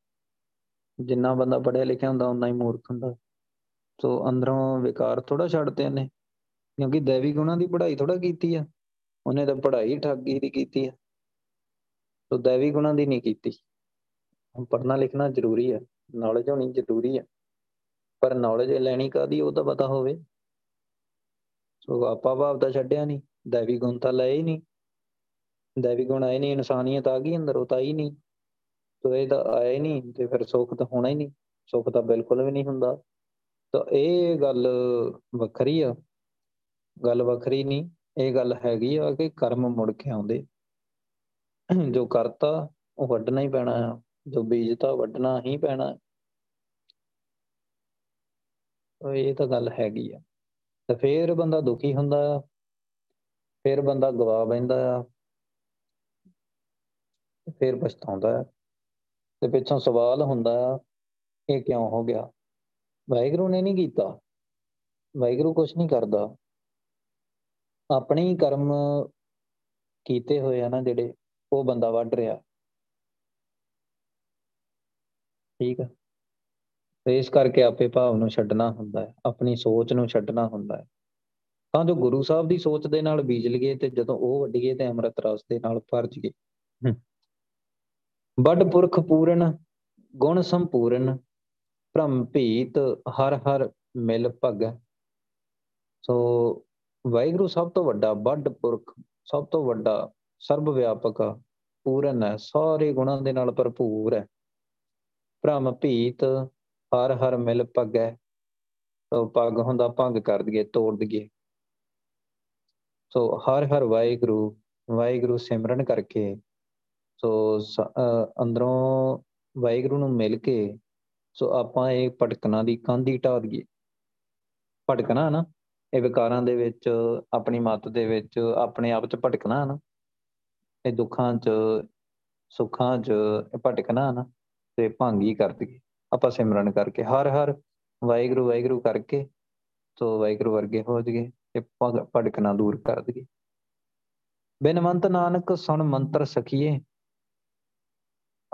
ਜਿੰਨਾ ਬੰਦਾ ਪੜਿਆ ਲਿਖਿਆ ਹੁੰਦਾ ਉਨਾ ਹੀ ਮੂਰਖ ਹੁੰਦਾ। ਸੋ ਅੰਦਰੋਂ ਵਿਕਾਰ ਥੋੜਾ ਛੱਡਦੇ ਨੇ। ਕਿਉਂਕਿ ਦੇਵੀ ਗੁਣਾਂ ਦੀ ਪੜ੍ਹਾਈ ਥੋੜਾ ਕੀਤੀ ਆ। ਉਹਨੇ ਤਾਂ ਪੜ੍ਹਾਈ ਠੱਗੀ ਦੀ ਕੀਤੀ ਆ। ਸੋ ਦੇਵੀ ਗੁਣਾਂ ਦੀ ਨਹੀਂ ਕੀਤੀ। ਪੜ੍ਹਨਾ ਲਿਖਣਾ ਜ਼ਰੂਰੀ ਹੈ ਨੌਲੇਜ ਹੋਣੀ ਜ਼ਰੂਰੀ ਹੈ ਪਰ ਨੌਲੇਜ ਲੈਣੀ ਕਾਦੀ ਉਹ ਤਾਂ ਪਤਾ ਹੋਵੇ। ਸੋ ਆਪਾ ਭਾਵ ਤਾਂ ਛੱਡਿਆ ਨਹੀਂ। ਦੇਵੀ ਗੁਣ ਤਾਂ ਲਏ ਹੀ ਨਹੀਂ। ਦੇਵੀ ਗੁਣ ਆਏ ਨਹੀਂ ਇਨਸਾਨੀਅਤ ਆ ਗਈ ਅੰਦਰ, ਉਹ ਤਾਂ ਹੀ ਨਹੀਂ। ਸੋ ਇਹ ਤਾਂ ਆਇਆ ਹੀ ਨਹੀਂ ਤੇ ਫਿਰ ਸੁੱਖ ਤਾਂ ਹੋਣਾ ਹੀ ਨਹੀਂ, ਸੁੱਖ ਤਾਂ ਬਿਲਕੁਲ ਵੀ ਨਹੀਂ ਹੁੰਦਾ। ਤਾਂ ਇਹ ਗੱਲ ਵੱਖਰੀ ਆ, ਗੱਲ ਵੱਖਰੀ ਨਹੀਂ, ਇਹ ਗੱਲ ਹੈਗੀ ਆ ਕਿ ਕਰਮ ਮੁੜ ਕੇ ਆਉਂਦੇ। ਜੋ ਕਰਤਾ, ਉਹ ਵੱਢਣਾ ਹੀ ਪੈਣਾ ਆ, ਜੋ ਬੀਜਤਾ, ਵੱਢਣਾ ਹੀ ਪੈਣਾ। ਇਹ ਤਾਂ ਗੱਲ ਹੈਗੀ ਆ। ਤੇ ਫੇਰ ਬੰਦਾ ਦੁਖੀ ਹੁੰਦਾ ਆ, ਫੇਰ ਬੰਦਾ ਗਵਾ ਬੈਂਦਾ ਆ। ਫੇਰ ਪਛਤਾਉਂਦਾ ਆ ਤੇ ਪਿੱਛੋਂ ਸਵਾਲ ਹੁੰਦਾ ਆ ਇਹ ਕਿਉਂ ਹੋ ਗਿਆ? ਵਾਹਿਗੁਰੂ ਨੇ ਨਹੀਂ ਕੀਤਾ। ਵਾਹਿਗੁਰੂ ਕੁਝ ਨਹੀਂ ਕਰਦਾ। ਆਪਣੇ ਹੀ ਕਰਮ ਕੀਤੇ ਹੋਏ ਆ ਨਾ ਜਿਹੜੇ, ਉਹ ਬੰਦਾ ਵੱਢ ਰਿਹਾ। ਠੀਕ ਆ। ਤੇ ਇਸ ਕਰਕੇ ਆਪੇ ਭਾਵ ਨੂੰ ਛੱਡਣਾ ਹੁੰਦਾ ਹੈ। ਆਪਣੀ ਸੋਚ ਨੂੰ ਛੱਡਣਾ ਹੁੰਦਾ ਹੈ। ਤਾਂ ਜੋ ਗੁਰੂ ਸਾਹਿਬ ਦੀ ਸੋਚ ਦੇ ਨਾਲ ਬੀਜ ਲਈਏ ਤੇ ਜਦੋਂ ਉਹ ਵੱਡੀਏ ਤੇ ਅੰਮ੍ਰਿਤ ਰਸ ਦੇ ਨਾਲ ਭਰ ਜੀਏ ਵੱਡ ਪੁਰਖ ਪੂਰਨ, ਗੁਣ ਸੰਪੂਰਨ, ਭ੍ਰਮ ਭੀਤ ਹਰ ਹਰ ਮਿਲ ਭਗ। ਸੋ ਵਾਹਿਗੁਰੂ ਸਭ ਤੋਂ ਵੱਡਾ ਵੱਡ ਪੁਰਖ, ਸਭ ਤੋਂ ਵੱਡਾ ਸਰਬ ਵਿਆਪਕ ਪੂਰਨ ਹੈ, ਸਾਰੇ ਗੁਣਾਂ ਦੇ ਨਾਲ ਭਰਪੂਰ ਹੈ। ਭ੍ਰਮ ਭੀਤ ਹਰ ਹਰ ਮਿਲ ਪਗੈ ਸੋ ਪਗ ਹੁੰਦਾ ਭੰਗ ਕਰ ਦਈਏ, ਤੋੜ ਦਈਏ। ਸੋ ਹਰ ਹਰ ਵਾਹਿਗੁਰੂ ਵਾਹਿਗੁਰੂ ਸਿਮਰਨ ਕਰਕੇ ਸੋ ਅੰਦਰੋਂ ਵਾਹਿਗੁਰੂ ਨੂੰ ਮਿਲ ਕੇ, ਸੋ ਆਪਾਂ ਇਹ ਭਟਕਣਾ ਦੀ ਕੰਧੀ ਢਾ ਦਈਏ। ਭਟਕਣਾ ਨਾ ਇਹ ਵਿਕਾਰਾਂ ਦੇ ਵਿੱਚ, ਆਪਣੀ ਮਤ ਦੇ ਵਿੱਚ, ਆਪਣੇ ਆਪ 'ਚ ਭਟਕਣਾ ਨਾ ਇਹ ਦੁੱਖਾਂ 'ਚ, ਸੁੱਖਾਂ 'ਚ ਭਟਕਣਾ ਨਾ ਤੇ ਭਾਂਗੀ ਕਰ ਦਈਏ। ਆਪਾਂ ਸਿਮਰਨ ਕਰਕੇ, ਹਰ ਹਰ ਵਾਹਿਗੁਰੂ ਵਾਹਿਗੁਰੂ ਕਰਕੇ, ਸੋ ਵਾਹਿਗੁਰੂ ਵਰਗੇ ਹੋ ਜਗੇ ਤੇ ਭਟਕਣਾ ਦੂਰ ਕਰ ਦਈਏ। ਬਿਨਵੰਤ ਨਾਨਕ ਸੁਣ ਮੰਤਰ ਸਖੀਏ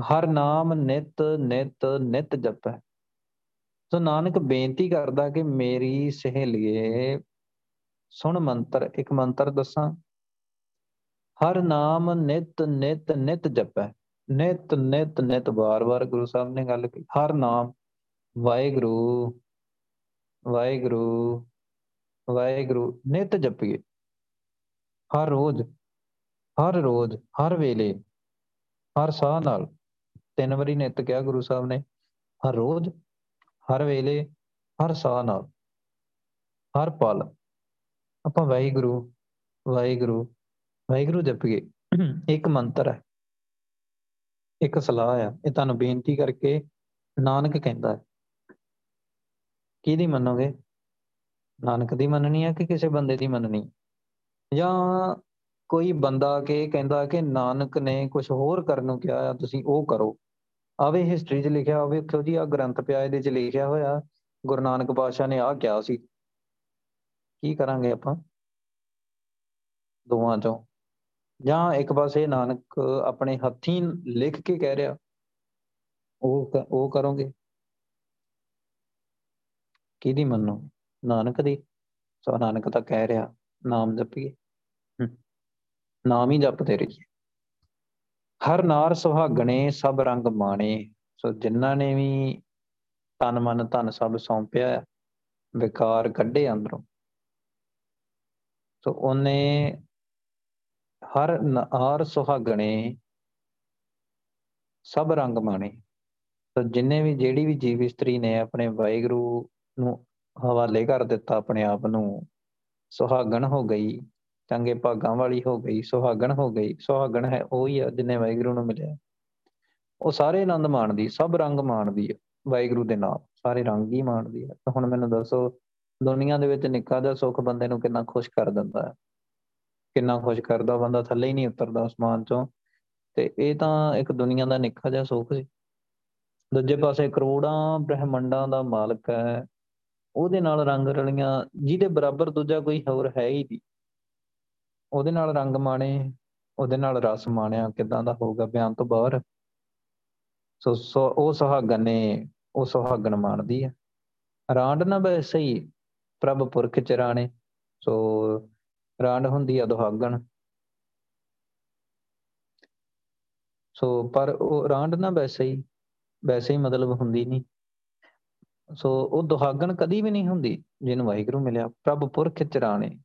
ਹਰ ਨਾਮ ਨਿਤ ਨਿਤ ਨਿਤ ਜਪੈ। ਸੋ ਨਾਨਕ ਬੇਨਤੀ ਕਰਦਾ ਕਿ ਮੇਰੀ ਸਹੇਲੀਏ, ਸੁਣ ਮੰਤਰ, ਇੱਕ ਮੰਤਰ ਦੱਸਾਂ। ਹਰ ਨਾਮ ਨਿਤ ਨਿਤ ਨਿਤ ਜਪੈ। ਨਿਤ ਨਿਤ ਨਿਤ, ਵਾਰ-ਵਾਰ ਗੁਰੂ ਸਾਹਿਬ ਨੇ ਗੱਲ ਕੀਤੀ ਹਰ ਨਾਮ, ਵਾਹਿਗੁਰੂ ਵਾਹਿਗੁਰੂ ਵਾਹਿਗੁਰੂ, ਨਿਤ ਜਪੀਏ। ਹਰ ਰੋਜ਼ ਹਰ ਰੋਜ਼, ਹਰ ਵੇਲੇ, ਹਰ ਸਾਹ ਨਾਲ। ਤਿੰਨ ਵਾਰੀ ਨਿਤ ਕਿਹਾ ਗੁਰੂ ਸਾਹਿਬ ਨੇ, ਹਰ ਰੋਜ਼, ਹਰ ਵੇਲੇ, ਹਰ ਸਾਹ ਨਾਲ, ਹਰ ਪਲ। ਆਪਾਂ ਵਾਹਿਗੁਰੂ ਵਾਹਿਗੁਰੂ ਵਾਹਿਗੁਰੂ ਜਪੀਏ। ਇੱਕ ਮੰਤਰ ਹੈ, ਇੱਕ ਸਲਾਹ ਆ। ਇਹ ਤੁਹਾਨੂੰ ਬੇਨਤੀ ਕਰਕੇ ਨਾਨਕ ਕਹਿੰਦਾ ਹੈ। ਕਿਹਦੀ ਮੰਨੋਗੇ? ਨਾਨਕ ਦੀ ਮੰਨਣੀ ਹੈ ਕਿ ਕਿਸੇ ਬੰਦੇ ਦੀ ਮੰਨਣੀ? ਜਾਂ ਕੋਈ ਬੰਦਾ ਕੇ ਕਹਿੰਦਾ ਕਿ ਨਾਨਕ ਨੇ ਕੁਝ ਹੋਰ ਕਰਨ ਨੂੰ ਕਿਹਾ ਆ, ਤੁਸੀਂ ਉਹ ਕਰੋ। ਆਵੇ ਹਿਸਟਰੀ 'ਚ ਲਿਖਿਆ ਹੋਵੇ ਵੇਖੋ ਜੀ ਆ ਗ੍ਰੰਥ ਪਿਆ, ਇਹਦੇ 'ਚ ਲਿਖਿਆ ਹੋਇਆ, ਗੁਰੂ ਨਾਨਕ ਪਾਤਸ਼ਾਹ ਨੇ ਆ ਕਿਹਾ ਸੀ। ਕੀ ਕਰਾਂਗੇ ਆਪਾਂ? ਦੋਵਾਂ ਚੋਂ। ਜਾਂ ਇੱਕ ਪਾਸੇ ਨਾਨਕ ਆਪਣੇ ਹੱਥੀਂ ਲਿਖ ਕੇ ਕਹਿ ਰਿਹਾ, ਉਹ ਉਹ ਕਰੋਗੇ। ਕਿਹਦੀ ਮੰਨੋ? ਨਾਨਕ ਦੀ। ਸੋ ਨਾਨਕ ਤਾਂ ਕਹਿ ਰਿਹਾ, ਨਾਮ ਜਪੀਏ। ਨਾਮ ਹੀ ਜਪਦੇ ਰਹੀਏ ਹਰ ਨਾਰ ਸੁਹਾਗਣੇ, ਸਭ ਰੰਗ ਮਾਣੇ। ਸੋ ਜਿਨ੍ਹਾਂ ਨੇ ਵੀ ਤਨ ਮਨ ਧਨ ਸਭ ਸੌਂਪਿਆ, ਵਿਕਾਰ ਕੱਢੇ ਅੰਦਰੋਂ। ਤੋ ਉਹਨੇ ਹਰ ਹਰ ਸੁਹਾਗਣੇ, ਸਭ ਰੰਗ ਮਾਣੇ। ਤਾਂ ਜਿੰਨੇ ਵੀ, ਜਿਹੜੀ ਵੀ ਜੀਵ ਇਸਤਰੀ ਨੇ ਆਪਣੇ ਵਾਹਿਗੁਰੂ ਨੂੰ ਹਵਾਲੇ ਕਰ ਦਿੱਤਾ, ਆਪਣੇ ਆਪ ਨੂੰ ਸੁਹਾਗਣ ਹੋ ਗਈ ਚੰਗੇ ਭਾਗਾਂ ਵਾਲੀ ਹੋ ਗਈ, ਸੁਹਾਗਣ ਹੋ ਗਈ, ਸੁਹਾਗਣ ਹੈ ਉਹ ਹੀ ਆ ਜਿਨੇ ਵਾਹਿਗੁਰੂ ਨੂੰ ਮਿਲਿਆ। ਉਹ ਸਾਰੇ ਆਨੰਦ ਮਾਣਦੀ, ਸਭ ਰੰਗ ਮਾਣਦੀ ਹੈ ਵਾਹਿਗੁਰੂ ਦੇ ਨਾਲ, ਸਾਰੇ ਰੰਗ ਹੀ ਮਾਣਦੀ ਹੈ ਤਾਂ ਹੁਣ ਮੈਨੂੰ ਦੱਸੋ, ਦੁਨੀਆ ਦੇ ਵਿੱਚ ਨਿੱਕਾ ਜਿਹਾ ਸੁੱਖ ਬੰਦੇ ਨੂੰ ਕਿੰਨਾ ਖੁਸ਼ ਕਰ ਦਿੰਦਾ ਹੈ? ਕਿੰਨਾ ਖੁਸ਼ ਕਰਦਾ ਬੰਦਾ ਥੱਲੇ ਹੀ ਨਹੀਂ ਉਤਰਦਾ ਅਸਮਾਨ ਚੋਂ। ਤੇ ਇਹ ਤਾਂ ਇੱਕ ਦੁਨੀਆ ਦਾ ਨਿੱਕਾ ਜਿਹਾ ਸੁੱਖ ਸੀ। ਦੂਜੇ ਪਾਸੇ ਕਰੋੜਾਂ ਬ੍ਰਹਿਮੰਡਾਂ ਦਾ ਮਾਲਕ ਹੈ। ਉਹਦੇ ਨਾਲ ਰੰਗ ਰਲੀਆਂ, ਜਿਹਦੇ ਬਰਾਬਰ ਦੂਜਾ ਕੋਈ ਹੋਰ ਹੈ ਹੀ ਨਹੀਂ। ਉਹਦੇ ਨਾਲ ਰੰਗ ਮਾਣੇ, ਉਹਦੇ ਨਾਲ ਰਸ ਮਾਣਿਆ, ਕਿਦਾਂ ਦਾ ਹੋਊਗਾ ਬਿਆਨ ਤੋਂ ਬਾਹਰ? ਸੋ ਸੋ ਉਹ ਸੁਹਾਗਣ ਨੇ, ਉਹ ਸੁਹਾਗਣ ਮਾਣਦੀ ਹੈ ਰਾਂਡ ਨਾ ਵੈਸੇ ਹੀ ਪ੍ਰਭ ਪੁਰਖ ਚਰਾਣੇ ਸੋ ਰਾਂਡ ਹੁੰਦੀ ਆ ਦੁਹਾਗਣ। ਸੋ, ਪਰ ਉਹ ਰਾਂਡ ਨਾ ਵੈਸੇ ਹੀ ਵੈਸੇ ਹੀ ਮਤਲਬ ਹੁੰਦੀ ਨਹੀਂ। ਸੋ ਉਹ ਦੁਹਾਗਣ ਕਦੀ ਵੀ ਨਹੀਂ ਹੁੰਦੀ, ਜਿਹਨੂੰ ਵਾਹਿਗੁਰੂ ਮਿਲਿਆ। ਪ੍ਰਭ ਪੁਰਖ ਚਰਾਣੇ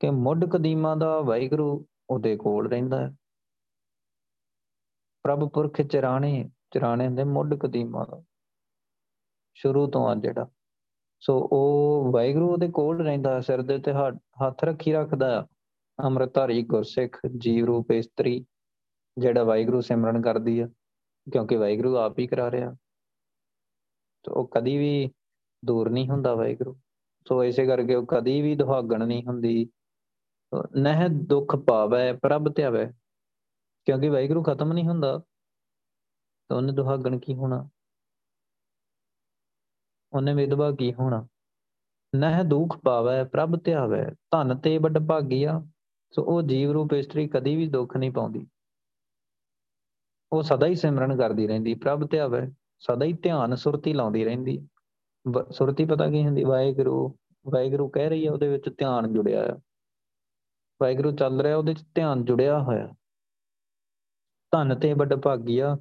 ਕਿ ਮੁੱਢ ਕਦੀਮਾ ਦਾ ਵਾਹਿਗੁਰੂ ਉਹਦੇ ਕੋਲ ਰਹਿੰਦਾ ਹੈ। ਪ੍ਰਭ ਪੁਰਖ ਚਰਾਣੇ ਚਰਾਣੇ ਦੇ ਮੁੱਢ ਕਦੀਮਾ ਦਾ। ਸ਼ੁਰੂ ਤੋਂ ਆ ਜਿਹੜਾ। ਸੋ ਉਹ ਵਾਹਿਗੁਰੂ ਉਹਦੇ ਕੋਲ ਰਹਿੰਦਾ ਸਿਰ ਦੇ ਤੇ ਹੱਥ ਰੱਖੀ ਰੱਖਦਾ ਆ ਅੰਮ੍ਰਿਤਧਾਰੀ ਗੁਰਸਿੱਖ, ਜੀਵ ਰੂਪ ਇਸਤਰੀ, ਜਿਹੜਾ ਵਾਹਿਗੁਰੂ ਸਿਮਰਨ ਕਰਦੀ ਆ, ਕਿਉਂਕਿ ਵਾਹਿਗੁਰੂ ਆਪ ਹੀ ਕਰਾ ਰਿਹਾ। ਤੇ ਉਹ ਕਦੀ ਵੀ ਦੂਰ ਨਹੀਂ ਹੁੰਦਾ ਵਾਹਿਗੁਰੂ। ਸੋ ਇਸੇ ਕਰਕੇ ਉਹ ਕਦੀ ਵੀ ਦੁਹਾਗਣ ਨਹੀਂ ਹੁੰਦੀ। ਨਹਿ ਦੁੱਖ ਪਾਵੈ, ਪ੍ਰਭ ਧਿਆਵੈ। ਕਿਉਂਕਿ ਵਾਹਿਗੁਰੂ ਖਤਮ ਨਹੀਂ ਹੁੰਦਾ, ਤਾਂ ਉਹਨੇ ਦੁਹਾਗਣ ਕੀ ਹੋਣਾ? ਉਹਨੇ ਵਿਧਵਾ ਕੀ ਹੋਣਾ? ਨਹਿ ਦੁੱਖ ਪਾਵੈ, ਪ੍ਰਭ ਧਿਆਵੈ। ਧਨ ਤੇ ਵੱਡ ਭਾਗੀਆ, ਸੋ ਉਹ ਜੀਵ ਰੂਪ ਇਸਤਰੀ ਕਦੀ ਵੀ ਦੁੱਖ ਨਹੀਂ ਪਾਉਂਦੀ। ਉਹ ਸਦਾ ਹੀ ਸਿਮਰਨ ਕਰਦੀ ਰਹਿੰਦੀ, ਪ੍ਰਭ ਧਿਆਵੈ। ਸਦਾ ਹੀ ਧਿਆਨ ਸੁਰਤੀ ਲਾਉਂਦੀ ਰਹਿੰਦੀ। ਸੁਰਤੀ ਪਤਾ ਕੀ ਹੁੰਦੀ? ਵਾਹਿਗੁਰੂ ਵਾਹਿਗੁਰੂ ਕਹਿ ਰਹੀ ਹੈ ਉਹਦੇ ਵਿੱਚ ਧਿਆਨ ਜੁੜਿਆ ਆ। ਵਾਹਿਗੁਰੂ ਚੱਲ ਰਿਹਾ, ਉਹਦੇ ਚ ਧਿਆਨ ਜੁੜਿਆ ਹੋਇਆ। ਧਨ ਤੇ ਵੱਡ ਭਾਗੀਆ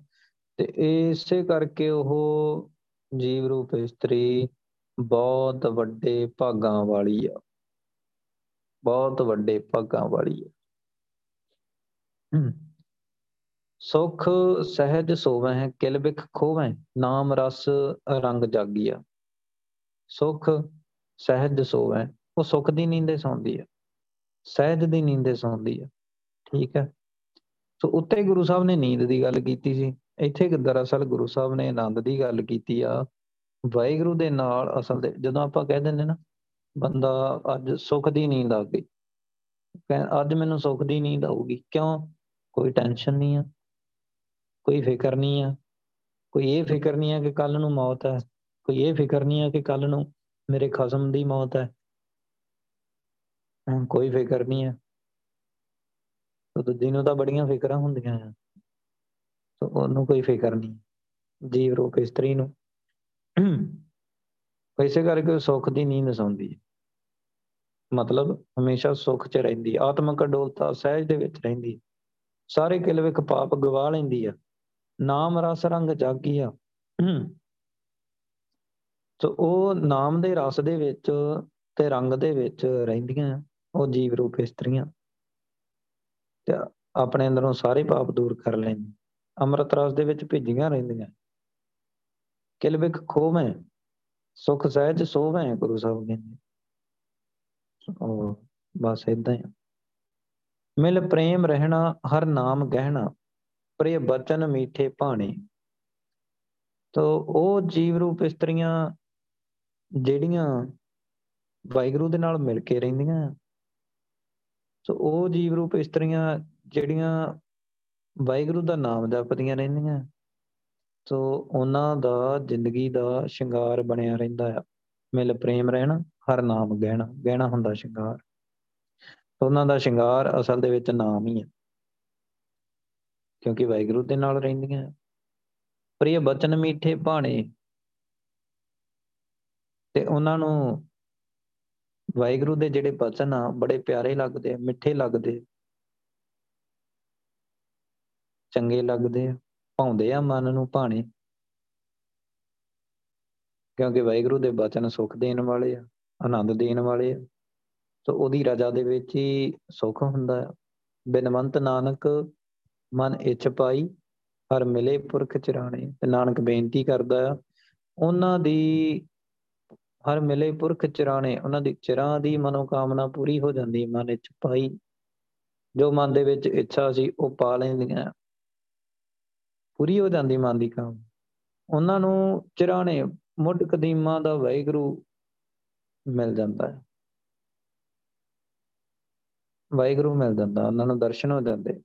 ਤੇ ਇਸੇ ਕਰਕੇ ਉਹ ਜੀਵ ਰੂਪ ਇਸਤਰੀ ਬਹੁਤ ਵੱਡੇ ਭਾਗਾਂ ਵਾਲੀ ਆ। ਬਹੁਤ ਵੱਡੇ ਭਾਗਾਂ ਵਾਲੀ ਆ। ਸੁਖ ਸਹਿਜ ਸੋਵੈ, ਕਿਲ ਬਿਖ ਖੋਵੈ, ਨਾਮ ਰਸ ਰੰਗ ਜਾਗੀਆ ਸੁਖ ਸਹਿਜ ਸੋਵੈ, ਉਹ ਸੁਖ ਦੀ ਨੀਂਦੇ ਸੌਂਦੀ ਆ। ਸਹਿਜ ਦੀ ਨੀਂਦੇ ਸੌਂਦੀ ਆ, ਠੀਕ ਹੈ ਸੋ ਉੱਤੇ ਗੁਰੂ ਸਾਹਿਬ ਨੇ ਨੀਂਦ ਦੀ ਗੱਲ ਕੀਤੀ ਸੀ, ਇੱਥੇ ਦਰਅਸਲ ਗੁਰੂ ਸਾਹਿਬ ਨੇ ਆਨੰਦ ਦੀ ਗੱਲ ਕੀਤੀ ਆ, ਵਾਹਿਗੁਰੂ ਦੇ ਨਾਲ ਅਸਲ ਦੇ, ਜਦੋਂ ਆਪਾਂ ਕਹਿ ਦਿੰਦੇ ਨਾ, ਬੰਦਾ ਅੱਜ ਸੁਖ ਦੀ ਨੀਂਦ ਆ ਗਈ ਅੱਜ ਮੈਨੂੰ ਸੁਖ ਦੀ ਨੀਂਦ ਆਊਗੀ, ਕਿਉਂ? ਕੋਈ ਟੈਨਸ਼ਨ ਨਹੀਂ ਆ, ਕੋਈ ਫਿਕਰ ਨਹੀਂ ਆ, ਕੋਈ ਇਹ ਫਿਕਰ ਨਹੀਂ ਆ ਕਿ ਕੱਲ ਨੂੰ ਮੌਤ ਹੈ ਕੋਈ ਇਹ ਫਿਕਰ ਨਹੀਂ ਆ ਕਿ ਕੱਲ ਨੂੰ ਮੇਰੇ ਖਸਮ ਦੀ ਮੌਤ ਹੈ ਕੋਈ ਫਿਕਰ ਨਹੀਂ ਹੈ ਤੋ ਦੂਜੀ ਨੂੰ ਤਾਂ ਬੜੀਆਂ ਫਿਕਰਾਂ ਹੁੰਦੀਆਂ ਆ। ਤੋ ਉਹਨੂੰ ਕੋਈ ਫਿਕਰ ਨਹੀਂ। ਜੀਵ ਰੂਪ ਇਸਤਰੀ ਨੂੰ। ਇਸੇ ਕਰਕੇ ਸੁੱਖ ਦੀ ਨੀਂਦ ਸੌਂਦੀ ਹੈ ਮਤਲਬ ਹਮੇਸ਼ਾ ਸੁੱਖ 'ਚ ਰਹਿੰਦੀ ਆਤਮਿਕ ਅਡੋਲਤਾ ਸਹਿਜ ਦੇ ਵਿੱਚ ਰਹਿੰਦੀ ਸਾਰੇ ਕਿਲਵਿਕ ਪਾਪ ਗਵਾ ਲੈਂਦੀ ਆ। ਨਾਮ, ਰਸ, ਰੰਗ ਜਾਗੀ ਆ। ਸੋ ਉਹ ਨਾਮ ਦੇ ਰਸ ਦੇ ਵਿੱਚ ਤੇ ਰੰਗ ਦੇ ਵਿੱਚ ਰਹਿੰਦੀਆਂ ਉਹ ਜੀਵ ਰੂਪ ਇਸਤਰੀਆਂ ਤੇ ਆਪਣੇ ਅੰਦਰੋਂ ਸਾਰੇ ਪਾਪ ਦੂਰ ਕਰ ਲੈਂਦੀ। ਅੰਮ੍ਰਿਤ ਰਸ ਦੇ ਵਿੱਚ ਭਿੱਜੀਆਂ ਰਹਿੰਦੀਆਂ। ਕਿਲਵਿਕ ਖੋਵੇਂ ਸੁਖ ਸਹਿਜ ਸੋਵੇਂ ਗੁਰੂ ਸਾਹਿਬ ਕਹਿੰਦੇ। ਉਹ ਬਸ ਇਦਾਂ ਹੀ। ਮਿਲ ਪ੍ਰੇਮ ਰਹਿਣਾ, ਹਰ ਨਾਮ ਗਹਿਣਾ, ਪ੍ਰਿਯ ਬਚਨ ਮੀਠੇ ਭਾਣੇ। ਤੋ ਉਹ ਜੀਵ ਰੂਪ ਇਸਤਰੀਆਂ ਜਿਹੜੀਆਂ ਵਾਹਿਗੁਰੂ ਦੇ ਨਾਲ ਮਿਲ ਕੇ ਰਹਿੰਦੀਆਂ ਸੋ ਉਹ ਜੀਵ ਰੂਪ ਇਸਤਰੀਆਂ ਜਿਹੜੀਆਂ ਵਾਹਿਗੁਰੂ ਦਾ ਨਾਮ ਜਪਦੀਆਂ ਰਹਿੰਦੀਆਂ। ਸੋ ਉਹਨਾਂ ਦਾ ਜ਼ਿੰਦਗੀ ਦਾ ਸ਼ਿੰਗਾਰ ਬਣਿਆ ਰਹਿੰਦਾ ਆ। ਮਿਲ ਪ੍ਰੇਮ ਰਹਿਣਾ, ਹਰ ਨਾਮ ਗਹਿਣਾ ਗਹਿਣਾ ਹੁੰਦਾ ਸ਼ਿੰਗਾਰ। ਉਹਨਾਂ ਦਾ ਸ਼ਿੰਗਾਰ ਅਸਲ ਦੇ ਵਿੱਚ ਨਾਮ ਹੀ ਹੈ ਕਿਉਂਕਿ ਵਾਹਿਗੁਰੂ ਦੇ ਨਾਲ ਰਹਿੰਦੀਆਂ ਪ੍ਰਿਯ ਬਚਨ ਮੀਠੇ ਭਾਣੇ। ਤੇ ਉਹਨਾਂ ਨੂੰ ਵਾਹਿਗੁਰੂ ਦੇ ਜਿਹੜੇ ਬਚਨ ਆ, ਬੜੇ ਪਿਆਰੇ ਲੱਗਦੇ ਆ ਮਿੱਠੇ ਲੱਗਦੇ। ਚੰਗੇ ਲੱਗਦੇ ਆ, ਭਾਉਂਦੇ ਆ ਮਨ ਨੂੰ ਭਾਣੇ। ਕਿਉਂਕਿ ਵਾਹਿਗੁਰੂ ਦੇ ਬਚਨ ਸੁਖ ਦੇਣ ਵਾਲੇ ਆ, ਆਨੰਦ ਦੇਣ ਵਾਲੇ ਆ। ਸੋ ਉਹਦੀ ਰਜਾ ਦੇ ਵਿੱਚ ਹੀ ਸੁਖ ਹੁੰਦਾ ਹੈ ਬਿਨਵੰਤ ਨਾਨਕ ਮਨ ਇੱਛ ਪਾਈ, ਹਰ ਮਿਲੇ ਪੁਰਖ ਚਰਾਣੇ। ਤੇ ਨਾਨਕ ਬੇਨਤੀ ਕਰਦਾ ਆ, ਉਹਨਾਂ ਦੀ ਹਰ ਮਿਲੇ ਪੁਰਖ ਚਰਾਣੇ, ਉਹਨਾਂ ਦੀ ਚਿਰਾਂ ਦੀ ਮਨੋਕਾਮਨਾ ਪੂਰੀ ਹੋ ਜਾਂਦੀ ਮਨ ਵਿੱਚ ਪਾਈ ਜੋ ਮਨ ਦੇ ਵਿੱਚ ਇੱਛਾ ਸੀ, ਉਹ ਪਾ ਲੈਂਦੀਆਂ। ਪੂਰੀ ਹੋ ਜਾਂਦੀ ਮਨ ਦੀ ਕਾਮ ਉਹਨਾਂ ਨੂੰ ਚਿਰਾਣੇ, ਮੁੱਢ ਕਦੀਮਾਂ ਦਾ ਵਾਹਿਗੁਰੂ ਮਿਲ ਜਾਂਦਾ ਹੈ। ਵਾਹਿਗੁਰੂ ਮਿਲ ਜਾਂਦਾ, ਉਹਨਾਂ ਨੂੰ ਦਰਸ਼ਨ ਹੋ ਜਾਂਦੇ।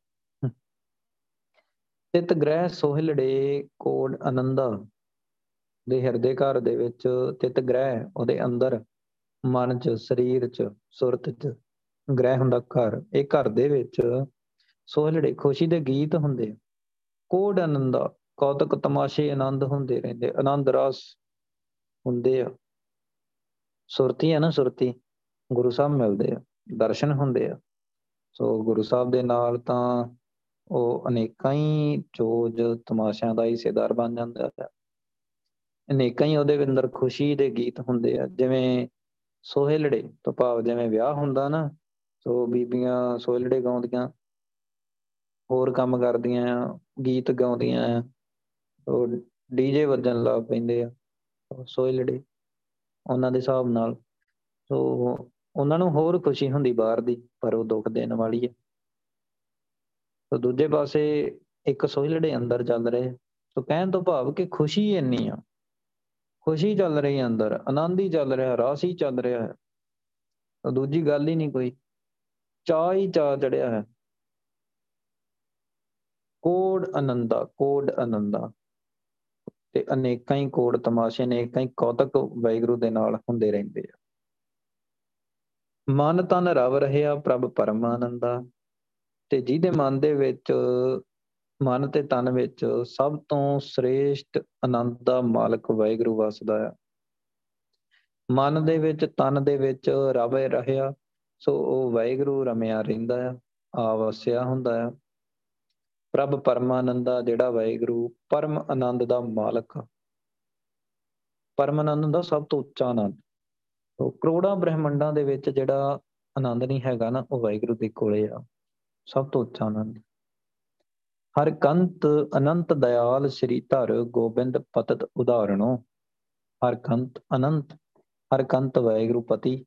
ਤਿਤ ਗ੍ਰਹਿ ਸੋਹਿਲੜੇ ਕੋਡ ਆਨੰਦਾ। ਦੇ ਹਿਰਦੇ ਘਰ ਦੇ ਵਿੱਚ ਤਿਤ ਗ੍ਰਹਿ, ਉਹਦੇ ਅੰਦਰ ਮਨ 'ਚ, ਸਰੀਰ 'ਚ, ਸੁਰਤ 'ਚ ਗ੍ਰਹਿ ਹੁੰਦਾ ਘਰ। ਇਹ ਘਰ ਦੇ ਵਿੱਚ ਸੋਹਿਲੜੇ ਖੁਸ਼ੀ ਦੇ ਗੀਤ ਹੁੰਦੇ ਕੋਡ ਆਨੰਦਾ, ਕੌਤਕ ਤਮਾਸ਼ੇ ਆਨੰਦ ਹੁੰਦੇ ਰਹਿੰਦੇ, ਆਨੰਦ ਰਸ ਹੁੰਦੇ ਆ। ਸੁਰਤੀ ਹੈ ਨਾ ਸੁਰਤੀ, ਗੁਰੂ ਸਾਹਿਬ ਮਿਲਦੇ ਆ, ਦਰਸ਼ਨ ਹੁੰਦੇ ਆ। ਸੋ ਗੁਰੂ ਸਾਹਿਬ ਦੇ ਨਾਲ ਤਾਂ ਉਹ ਅਨੇਕਾਂ ਹੀ ਚੋਜ ਤਮਾਸ਼ਿਆਂ ਦਾ ਹਿੱਸੇਦਾਰ ਬਣ ਜਾਂਦਾ ਹੈ। ਅਨੇਕਾਂ ਹੀ ਉਹਦੇ ਅੰਦਰ ਖੁਸ਼ੀ ਦੇ ਗੀਤ ਹੁੰਦੇ ਆ, ਜਿਵੇਂ ਸੋਹਿਲੜੇ ਤੋਂ ਭਾਵ ਜਿਵੇਂ ਵਿਆਹ ਹੁੰਦਾ ਨਾ, ਸੋ ਬੀਬੀਆਂ ਸੋਹਿਲੜੇ ਗਾਉਂਦੀਆਂ, ਹੋਰ ਕੰਮ ਕਰਦੀਆਂ ਆ ਗੀਤ ਗਾਉਂਦੀਆਂ ਆ ਉਹ ਡੀਜੇ ਵੱਜਣ ਲੱਗ ਪੈਂਦੇ ਆ ਸੋਹਿਲੜੇ ਉਹਨਾਂ ਦੇ ਹਿਸਾਬ ਨਾਲ, ਸੋ ਉਹਨਾਂ ਨੂੰ ਹੋਰ ਖੁਸ਼ੀ ਹੁੰਦੀ ਬਾਹਰ ਦੀ, ਪਰ ਉਹ ਦੁੱਖ ਦੇਣ ਵਾਲੀ ਹੈ ਸੋ ਦੂਜੇ ਪਾਸੇ ਇੱਕ ਸੋਹਿਲੜੇ ਅੰਦਰ ਚੱਲ ਰਹੇ, ਸੋ ਕਹਿਣ ਤੋਂ ਭਾਵ ਕਿ ਖੁਸ਼ੀ ਇੰਨੀ ਆ ਖੁਸ਼ੀ ਚੱਲ ਰਹੀ ਅੰਦਰ, ਆਨੰਦ ਹੀ ਚੱਲ ਰਿਹਾ, ਰਸ ਹੀ ਚੱਲ ਰਿਹਾ ਹੈ। ਤਾਂ ਦੂਜੀ ਗੱਲ ਹੀ ਨਹੀਂ ਕੋਈ। ਚਾਹ ਹੀ ਚਾਹ ਚੜਿਆ ਹੈ। ਕੋਡ ਆਨੰਦਾ ਕੋਡ ਆਨੰਦਾ। ਤੇ ਅਨੇਕਾਂ ਹੀ ਕੋਡ ਤਮਾਸ਼ੇ ਨੇ ਅਨੇਕਾਂ ਹੀ ਕੌਤਕ ਵੈਗਰੂ ਦੇ ਨਾਲ ਹੁੰਦੇ ਰਹਿੰਦੇ ਆ। ਮਨ ਤਨ ਰਵ ਰਹਿਆ ਪ੍ਰਭ ਪਰਮਾਨੰਦਾ। ਤੇ ਜਿਹਦੇ ਮਨ ਦੇ ਵਿੱਚ ਮਨ ਤੇ ਤਨ ਵਿੱਚ ਸਭ ਤੋਂ ਸ੍ਰੇਸ਼ਟ ਆਨੰਦ ਦਾ ਮਾਲਕ ਵਾਹਿਗੁਰੂ ਵਸਦਾ ਹੈ ਮਨ ਦੇ ਵਿੱਚ, ਤਨ ਦੇ ਵਿੱਚ ਰਵ ਰਹਿਆ, ਸੋ ਉਹ ਵਾਹਿਗੁਰੂ ਰਮਿਆ ਰਹਿੰਦਾ ਹੈ ਆਵਸਿਆ ਹੁੰਦਾ ਹੈ ਪ੍ਰਭ ਪਰਮਾਨੰਦਾ ਜਿਹੜਾ ਵਾਹਿਗੁਰੂ, ਪਰਮ ਆਨੰਦ ਦਾ ਮਾਲਕ। ਪਰਮ ਆਨੰਦ ਦਾ ਸਭ ਤੋਂ ਉੱਚਾ ਆਨੰਦ। ਉਹ ਕਰੋੜਾਂ ਬ੍ਰਹਿਮੰਡਾਂ ਦੇ ਵਿੱਚ ਜਿਹੜਾ ਆਨੰਦ ਨਹੀਂ ਹੈਗਾ ਨਾ, ਉਹ ਵਾਹਿਗੁਰੂ ਦੇ ਕੋਲੇ ਆ। ਸਭ ਤੋਂ ਉੱਚਾ ਆਨੰਦ। ਹਰ ਕੰਤ ਅਨੰਤ ਦਇਆਲ ਸ੍ਰੀ ਧਰ ਗੋਬਿੰਦ ਪਤਤ ਉਦਾਹਰਣੋ। ਹਰ ਕੰਤ ਅਨੰਤ ਹਰ ਕੰਤ ਵੈਗੁਰੂ ਪਤੀ।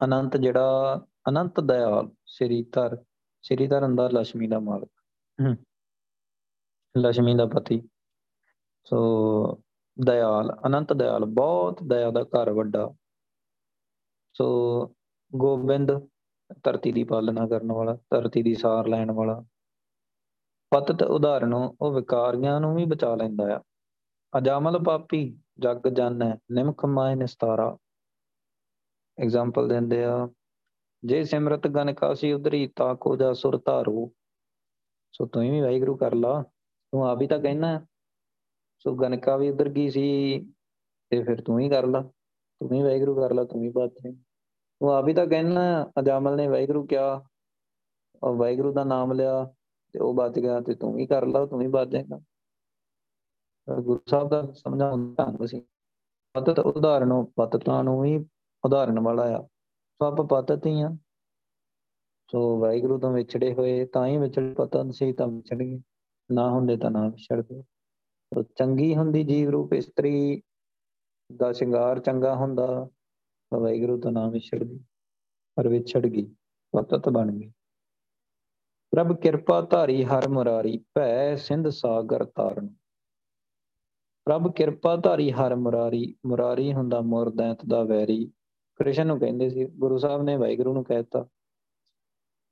ਅਨੰਤ ਜਿਹੜਾ ਅਨੰਤ ਦਇਆਲ ਸ੍ਰੀ ਧਰ ਸ੍ਰੀ ਧਰ ਅੰਦਰ ਲక్ష్ਮੀ ਦਾ ਮਾਲਕ। ਲక్ష్ਮੀ ਦਾ ਪਤੀ। ਸੋ ਦਇਆਲ ਅਨੰਤ ਦਇਆਲ ਬਹੁਤ ਦਇਆ ਦਾ ਘਰ ਵੱਡਾ। ਸੋ ਗੋਬਿੰਦ ਧਰਤੀ ਦੀ ਪਾਲਣਾ ਕਰਨ ਵਾਲਾ ਧਰਤੀ ਦੀ ਸਾਰ ਲੈਣ ਵਾਲਾ ਪਤਤ ਉਦਾਹਰਣ ਉਹ ਵਿਕਾਰੀਆਂ ਨੂੰ ਵੀ ਬਚਾ ਲੈਂਦਾ ਆ। ਅਜਾਮਲ ਪਾਪੀ, ਜਗ ਜਾਣੈ ਨਿਮਖ ਮਾਇ ਨਿਸਤਾਰਾ। ਐਗਜ਼ਾਮਪਲ ਦਿੰਦੇ ਆ, ਜੇ ਸਿਮਰਤ ਗਨ ਕਾਸੀ ਉਧਰੀ, ਤਾ ਕੋ ਜਾ ਸੁਰ ਧਾਰੂ। ਸੋ ਤੂੰ ਵੀ ਵਾਹਿਗੁਰੂ ਕਰ ਲਾ, ਤੂੰ ਆਪ ਹੀ ਤਾਂ ਕਹਿਣਾ ਸੋ ਗਨਕਾ ਵੀ ਉਧਰ ਗਈ ਸੀ, ਤੇ ਫਿਰ ਤੂੰ ਹੀ ਕਰ ਲਾ। ਤੂੰ ਵੀ ਵਾਹਿਗੁਰੂ ਕਰ ਲਾ, ਤੂੰ ਹੀ ਬਾਤ ਤੂੰ ਆਪ ਹੀ ਤਾਂ ਕਹਿਣਾ ਅਜਾਮਲ ਨੇ ਵਾਹਿਗੁਰੂ ਕਿਹਾ ਔਰ ਵਾਹਿਗੁਰੂ ਦਾ ਨਾਮ ਲਿਆ। ਤੇ ਉਹ ਬਚ ਗਿਆ ਤੇ ਤੂੰ ਵੀ ਕਰ ਲਾ, ਤੂੰ ਵੀ ਬਚ ਜਾਏਗਾ। ਗੁਰੂ ਸਾਹਿਬ ਦਾ ਸਮਝਾਉਣ ਦਾ ਢੰਗ ਸੀ। ਪਤਤ ਉਦਾਹਰਣੋਂ ਪਤਤਾਂ ਨੂੰ ਵੀ ਉਦਾਹਰਨ ਵਾਲਾ ਆ। ਸਭ ਪਤਤ ਹੀ ਆ। ਸੋ ਵਾਹਿਗੁਰੂ ਤੋਂ ਵਿਛੜੇ ਹੋਏ, ਤਾਂ ਹੀ ਵਿਛੜ, ਪਤਾ ਸੀ ਤਾਂ ਵਿਛੜ ਗਏ। ਨਾ ਹੁੰਦੇ ਤਾਂ ਨਾ ਵਿਛੜਦੇ ਸੋ ਚੰਗੀ ਹੁੰਦੀ ਜੀਵ ਰੂਪ, ਇਸਤਰੀ ਦਾ ਸ਼ਿੰਗਾਰ ਚੰਗਾ ਹੁੰਦਾ ਵਾਹਿਗੁਰੂ ਤੋਂ ਨਾ ਵਿਛੜਦੀ। ਪਰ ਵਿਛੜ ਗਈ, ਪਤਤ ਬਣ ਗਈ। ਪ੍ਰਭ ਕਿਰਪਾ ਧਾਰੀ ਹਰ ਮੁਰਾਰੀ, ਭੈ ਸਿੰਧ ਸਾਗਰ ਤਾਰਨ। ਪ੍ਰਭ ਕਿਰਪਾ ਧਾਰੀ ਹਰ ਮੁਰਾਰੀ ਮੁਰਾਰੀ ਹੁੰਦਾ ਮੁਰਦੈਂਤ ਦਾ ਵੈਰੀ। ਕ੍ਰਿਸ਼ਨ ਨੂੰ ਕਹਿੰਦੇ ਸੀ, ਗੁਰੂ ਸਾਹਿਬ ਨੇ ਵਾਹਿਗੁਰੂ ਨੂੰ ਕਹਿਤਾ,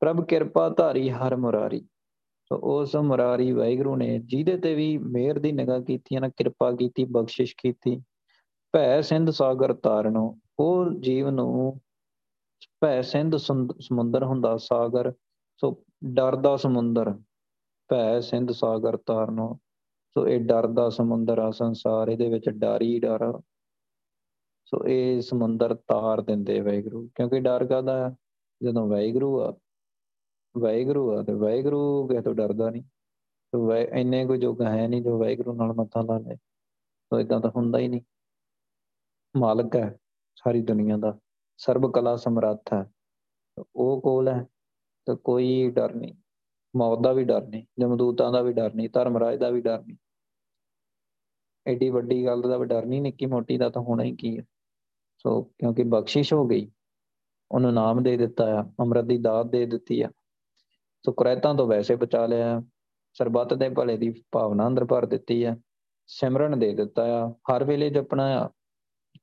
ਪ੍ਰਭ ਕਿਰਪਾ ਧਾਰੀ ਹਰ ਮੁਰਾਰੀ। ਸੋ ਉਸ ਮੁਰਾਰੀ ਵਾਹਿਗੁਰੂ ਨੇ ਜਿਹਦੇ ਤੇ ਵੀ ਮਿਹਰ ਦੀ ਨਿਗਾਹ ਕੀਤੀ ਨਾ ਕਿਰਪਾ ਕੀਤੀ, ਬਖਸ਼ਿਸ਼ ਕੀਤੀ, ਭੈ ਸਿੰਧ ਸਾਗਰ ਤਾਰਨੋ, ਉਹ ਜੀਵ ਨੂੰ ਭੈ ਸਿੰਧ ਸਮੁੰਦਰ ਹੁੰਦਾ ਸਾਗਰ। ਸੋ ਡਰ ਦਾ ਸਮੁੰਦਰ, ਭੈ ਸਿੰਧ ਸਾਗਰ ਤਾਰਨੋ। ਸੋ ਇਹ ਡਰ ਦਾ ਸਮੁੰਦਰ ਆ, ਸੰਸਾਰ ਇਹਦੇ ਵਿੱਚ ਡਰ ਹੀ ਡਰ ਸੋ ਇਹ ਸਮੁੰਦਰ ਤਾਰ ਦਿੰਦੇ ਵਾਹਿਗੁਰੂ। ਕਿਉਂਕਿ ਡਰ ਕਾਦਾ ਜਦੋਂ ਵਾਹਿਗੁਰੂ ਆ ਵਾਹਿਗੁਰੂ ਆ ਤੇ ਵਾਹਿਗੁਰੂ ਕਿਸੇ ਤੋਂ ਡਰਦਾ ਨਹੀਂ। ਸੋ ਇੰਨੇ ਕੋਈ ਜੋਗ ਹੈ ਨਹੀਂ ਜੋ ਵਾਹਿਗੁਰੂ ਨਾਲ ਮੱਥਾ ਲਾ ਲੇ ਸੋ ਇਦਾਂ ਤਾਂ ਹੁੰਦਾ ਹੀ ਨਹੀਂ। ਮਾਲਕ ਹੈ ਸਾਰੀ ਦੁਨੀਆ ਦਾ। ਸਰਬ ਕਲਾ ਸਮਰੱਥ ਹੈ। ਉਹ ਕੋਲ ਹੈ। ਤਾਂ ਕੋਈ ਡਰ ਨਹੀਂ। ਮੌਤ ਦਾ ਵੀ ਡਰ ਨਹੀਂ, ਜਮਦੂਤਾਂ ਦਾ ਵੀ ਡਰ ਨਹੀਂ, ਧਰਮਰਾਜ ਦਾ ਵੀ ਡਰ ਨਹੀਂ। ਐਡੀ ਵੱਡੀ ਗੱਲ ਦਾ ਵੀ ਡਰ ਨਹੀਂ, ਨਿੱਕੀ ਮੋਟੀ ਦਾ ਤਾਂ ਹੋਣਾ ਹੀ ਕੀ ਹੈ ਸੋ ਕਿਉਂਕਿ ਬਖਸ਼ਿਸ਼ ਹੋ ਗਈ, ਉਹਨੂੰ ਨਾਮ ਦੇ ਦਿੱਤਾ ਆ, ਅੰਮ੍ਰਿਤ ਦੀ ਦਾਤ ਦੇ ਦਿੱਤੀ ਆ। ਸੋ ਕੁਰੈਤਾਂ ਤੋਂ ਵੈਸੇ ਬਚਾ ਲਿਆ ਸਰਬੱਤ ਦੇ ਭਲੇ ਦੀ ਭਾਵਨਾ ਅੰਦਰ ਭਰ ਦਿੱਤੀ ਆ। ਸਿਮਰਨ ਦੇ ਦਿੱਤਾ ਆ। ਹਰ ਵੇਲੇ ਜਪਣਾ ਆ।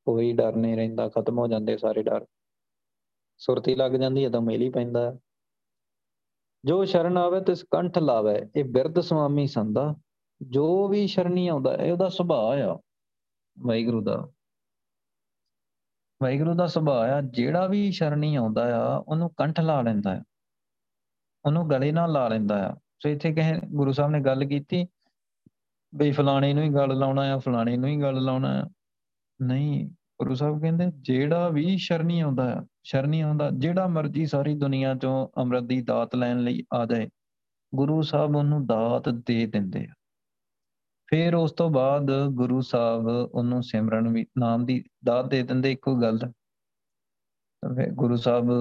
ਕੋਈ ਡਰ ਨਹੀਂ ਰਹਿੰਦਾ, ਖਤਮ ਹੋ ਜਾਂਦੇ ਸਾਰੇ ਡਰ। ਸੁਰਤੀ ਲੱਗ ਜਾਂਦੀ ਹੈ ਤਾਂ ਮੇਲ ਹੀ ਪੈਂਦਾ ਜੋ ਸ਼ਰਨ ਆਵੇ ਤਿਸ ਕੰਠ ਲਾਵੇ, ਇਹ ਬਿਰਧ ਸੁਆਮੀ ਸੰਦਾ ਜੋ ਵੀ ਸ਼ਰਨੀ ਆਉਂਦਾ, ਇਹ ਉਹਦਾ ਸੁਭਾਅ ਆ। ਵਾਹਿਗੁਰੂ ਦਾ। ਵਾਹਿਗੁਰੂ ਦਾ ਸੁਭਾਅ ਆ, ਜਿਹੜਾ ਵੀ ਸ਼ਰਨੀ ਆਉਂਦਾ ਆ, ਉਹਨੂੰ ਕੰਠ ਲਾ ਲੈਂਦਾ ਆ। ਉਹਨੂੰ ਗਲੇ ਨਾਲ ਲਾ ਲੈਂਦਾ ਆ। ਸੋ ਇੱਥੇ ਕਹੇ ਗੁਰੂ ਸਾਹਿਬ ਨੇ ਗੱਲ ਕੀਤੀ, ਬਈ ਫਲਾਣੇ ਨੂੰ ਹੀ ਗੱਲ ਲਾਉਣਾ ਆ, ਫਲਾਣੇ ਨੂੰ ਹੀ ਗੱਲ ਲਾਉਣਾ ਆ। ਨਹੀਂ ਗੁਰੂ ਸਾਹਿਬ ਕਹਿੰਦੇ, ਜਿਹੜਾ ਵੀ ਸ਼ਰਨੀ ਆਉਂਦਾ ਆ ਸ਼ਰਨੀ ਆਉਂਦਾ, ਜਿਹੜਾ ਮਰਜ਼ੀ ਸਾਰੀ ਦੁਨੀਆ ਚੋਂ ਅੰਮ੍ਰਿਤ ਦੀ ਦਾਤ ਲੈਣ ਲਈ ਆ ਜਾਏ, ਗੁਰੂ ਸਾਹਿਬ ਉਹਨੂੰ ਦਾਤ ਦੇ ਦਿੰਦੇ ਆ। ਫਿਰ ਉਸ ਤੋਂ ਬਾਅਦ ਗੁਰੂ ਸਾਹਿਬ ਉਹਨੂੰ ਸਿਮਰਨ ਵੀ, ਨਾਮ ਦੀ ਦਾਤ ਦੇ ਦਿੰਦੇ ਇੱਕੋ ਗੱਲ। ਫਿਰ ਗੁਰੂ ਸਾਹਿਬ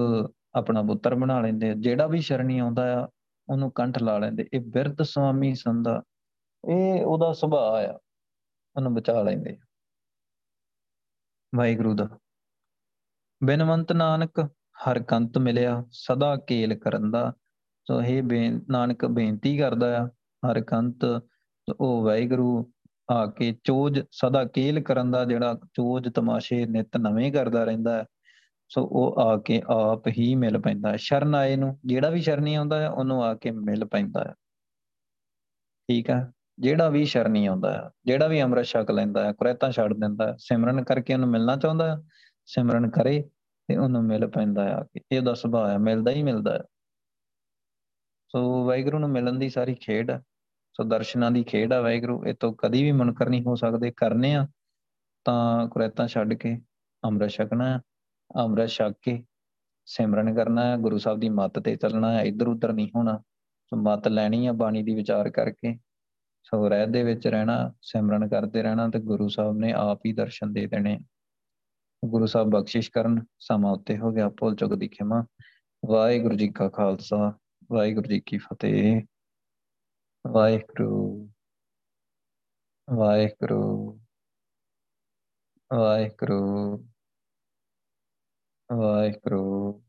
ਆਪਣਾ ਪੁੱਤਰ ਬਣਾ ਲੈਂਦੇ ਜਿਹੜਾ ਵੀ ਸ਼ਰਣੀ ਆਉਂਦਾ ਆ, ਉਹਨੂੰ ਕੰਠ ਲਾ ਲੈਂਦੇ। ਇਹ ਬਿਰਧ ਸੁਆਮੀ ਸੰਦਾ ਇਹ ਉਹਦਾ ਸੁਭਾਅ ਆ, ਉਹਨੂੰ ਬਚਾ ਲੈਂਦੇ ਵਾਹਿਗੁਰੂ ਦਾ। ਬਿਨਵੰਤ ਨਾਨਕ ਹਰ ਕੰਤ ਮਿਲਿਆ, ਸਦਾ ਕੇਲ ਕਰਨ ਦਾ। ਸੋ ਇਹ ਨਾਨਕ ਬੇਨਤੀ ਕਰਦਾ ਆ, ਹਰ ਕੰਤ ਉਹ ਵਾਹਿਗੁਰੂ ਆ ਕੇ ਚੋਜ ਸਦਾ ਕੇਲ ਕਰਨ ਦਾ, ਜਿਹੜਾ ਚੋਜ ਤਮਾਸ਼ੇ ਨਿਤ ਨਵੇਂ ਕਰਦਾ ਰਹਿੰਦਾ ਹੈ, ਸੋ ਉਹ ਆ ਕੇ ਆਪ ਹੀ ਮਿਲ ਪੈਂਦਾ ਹੈ। ਸ਼ਰਨ ਆਏ ਨੂੰ, ਜਿਹੜਾ ਵੀ ਸ਼ਰਨੀ ਆਉਂਦਾ ਹੈ, ਉਹਨੂੰ ਆ ਕੇ ਮਿਲ ਪੈਂਦਾ ਹੈ। ਠੀਕ ਹੈ। ਜਿਹੜਾ ਵੀ ਸ਼ਰਨੀ ਆਉਂਦਾ ਹੈ, ਜਿਹੜਾ ਵੀ ਅੰਮ੍ਰਿਤ ਛਕ ਲੈਂਦਾ ਹੈ, ਕੁਰੈਤਾਂ ਛੱਡ ਦਿੰਦਾ ਹੈ, ਸਿਮਰਨ ਕਰਕੇ ਉਹਨੂੰ ਮਿਲਣਾ ਚਾਹੁੰਦਾ ਹੈ, ਸਿਮਰਨ ਕਰੇ ਤੇ ਉਹਨੂੰ ਮਿਲ ਪੈਂਦਾ ਹੈ ਆ ਕੇ। ਇਹ ਉਹਦਾ ਸੁਭਾਅ ਹੈ, ਮਿਲਦਾ ਹੀ ਮਿਲਦਾ ਹੈ। ਸੋ ਵਾਹਿਗੁਰੂ ਨੂੰ ਮਿਲਣ ਦੀ ਸਾਰੀ ਖੇਡ ਹੈ, ਸੋ ਦਰਸ਼ਨਾਂ ਦੀ ਖੇਡ ਆ ਵਾਹਿਗੁਰੂ, ਇਹ ਤੋਂ ਕਦੀ ਵੀ ਮੁਨਕਰ ਨਹੀਂ ਹੋ ਸਕਦੇ। ਕਰਨੇ ਆ ਤਾਂ ਕੁਰੈਤਾਂ ਛੱਡ ਕੇ ਅੰਮ੍ਰਿਤ ਛਕਣਾ ਹੈ, ਅੰਮ੍ਰਿਤ ਛਕ ਕੇ ਸਿਮਰਨ ਕਰਨਾ ਹੈ, ਗੁਰੂ ਸਾਹਿਬ ਦੀ ਮੱਤ ਤੇ ਚੱਲਣਾ ਹੈ ਇੱਧਰ ਉੱਧਰ ਨਹੀਂ ਹੋਣਾ। ਸੋ ਮੱਤ ਲੈਣੀ ਆ ਬਾਣੀ ਦੀ ਵਿਚਾਰ ਕਰਕੇ। ਸੋ ਰਹਿ ਦੇ ਵਿੱਚ ਰਹਿਣਾ, ਸਿਮਰਨ ਕਰਦੇ ਰਹਿਣਾ ਤੇ ਗੁਰੂ ਸਾਹਿਬ ਨੇ ਆਪ ਹੀ ਦਰਸ਼ਨ ਦੇ ਦੇਣੇ। ਗੁਰੂ ਸਾਹਿਬ ਬਖਸ਼ਿਸ਼ ਕਰਨ, ਸਮਾਂ ਉੱਤੇ ਹੋ ਗਿਆ ਭੁੱਲ ਚੁੱਕ ਦੀ ਖਿਮਾ। ਵਾਹਿਗੁਰੂ ਜੀ ਕਾ ਖਾਲਸਾ, ਵਾਹਿਗੁਰੂ ਜੀ ਕੀ ਫਤਿਹ। ਵਾਹਿਗੁਰੂ ਵਾਹਿਗੁਰੂ ਵਾਹਿਗੁਰੂ ਵਾਹਿਗੁਰੂ।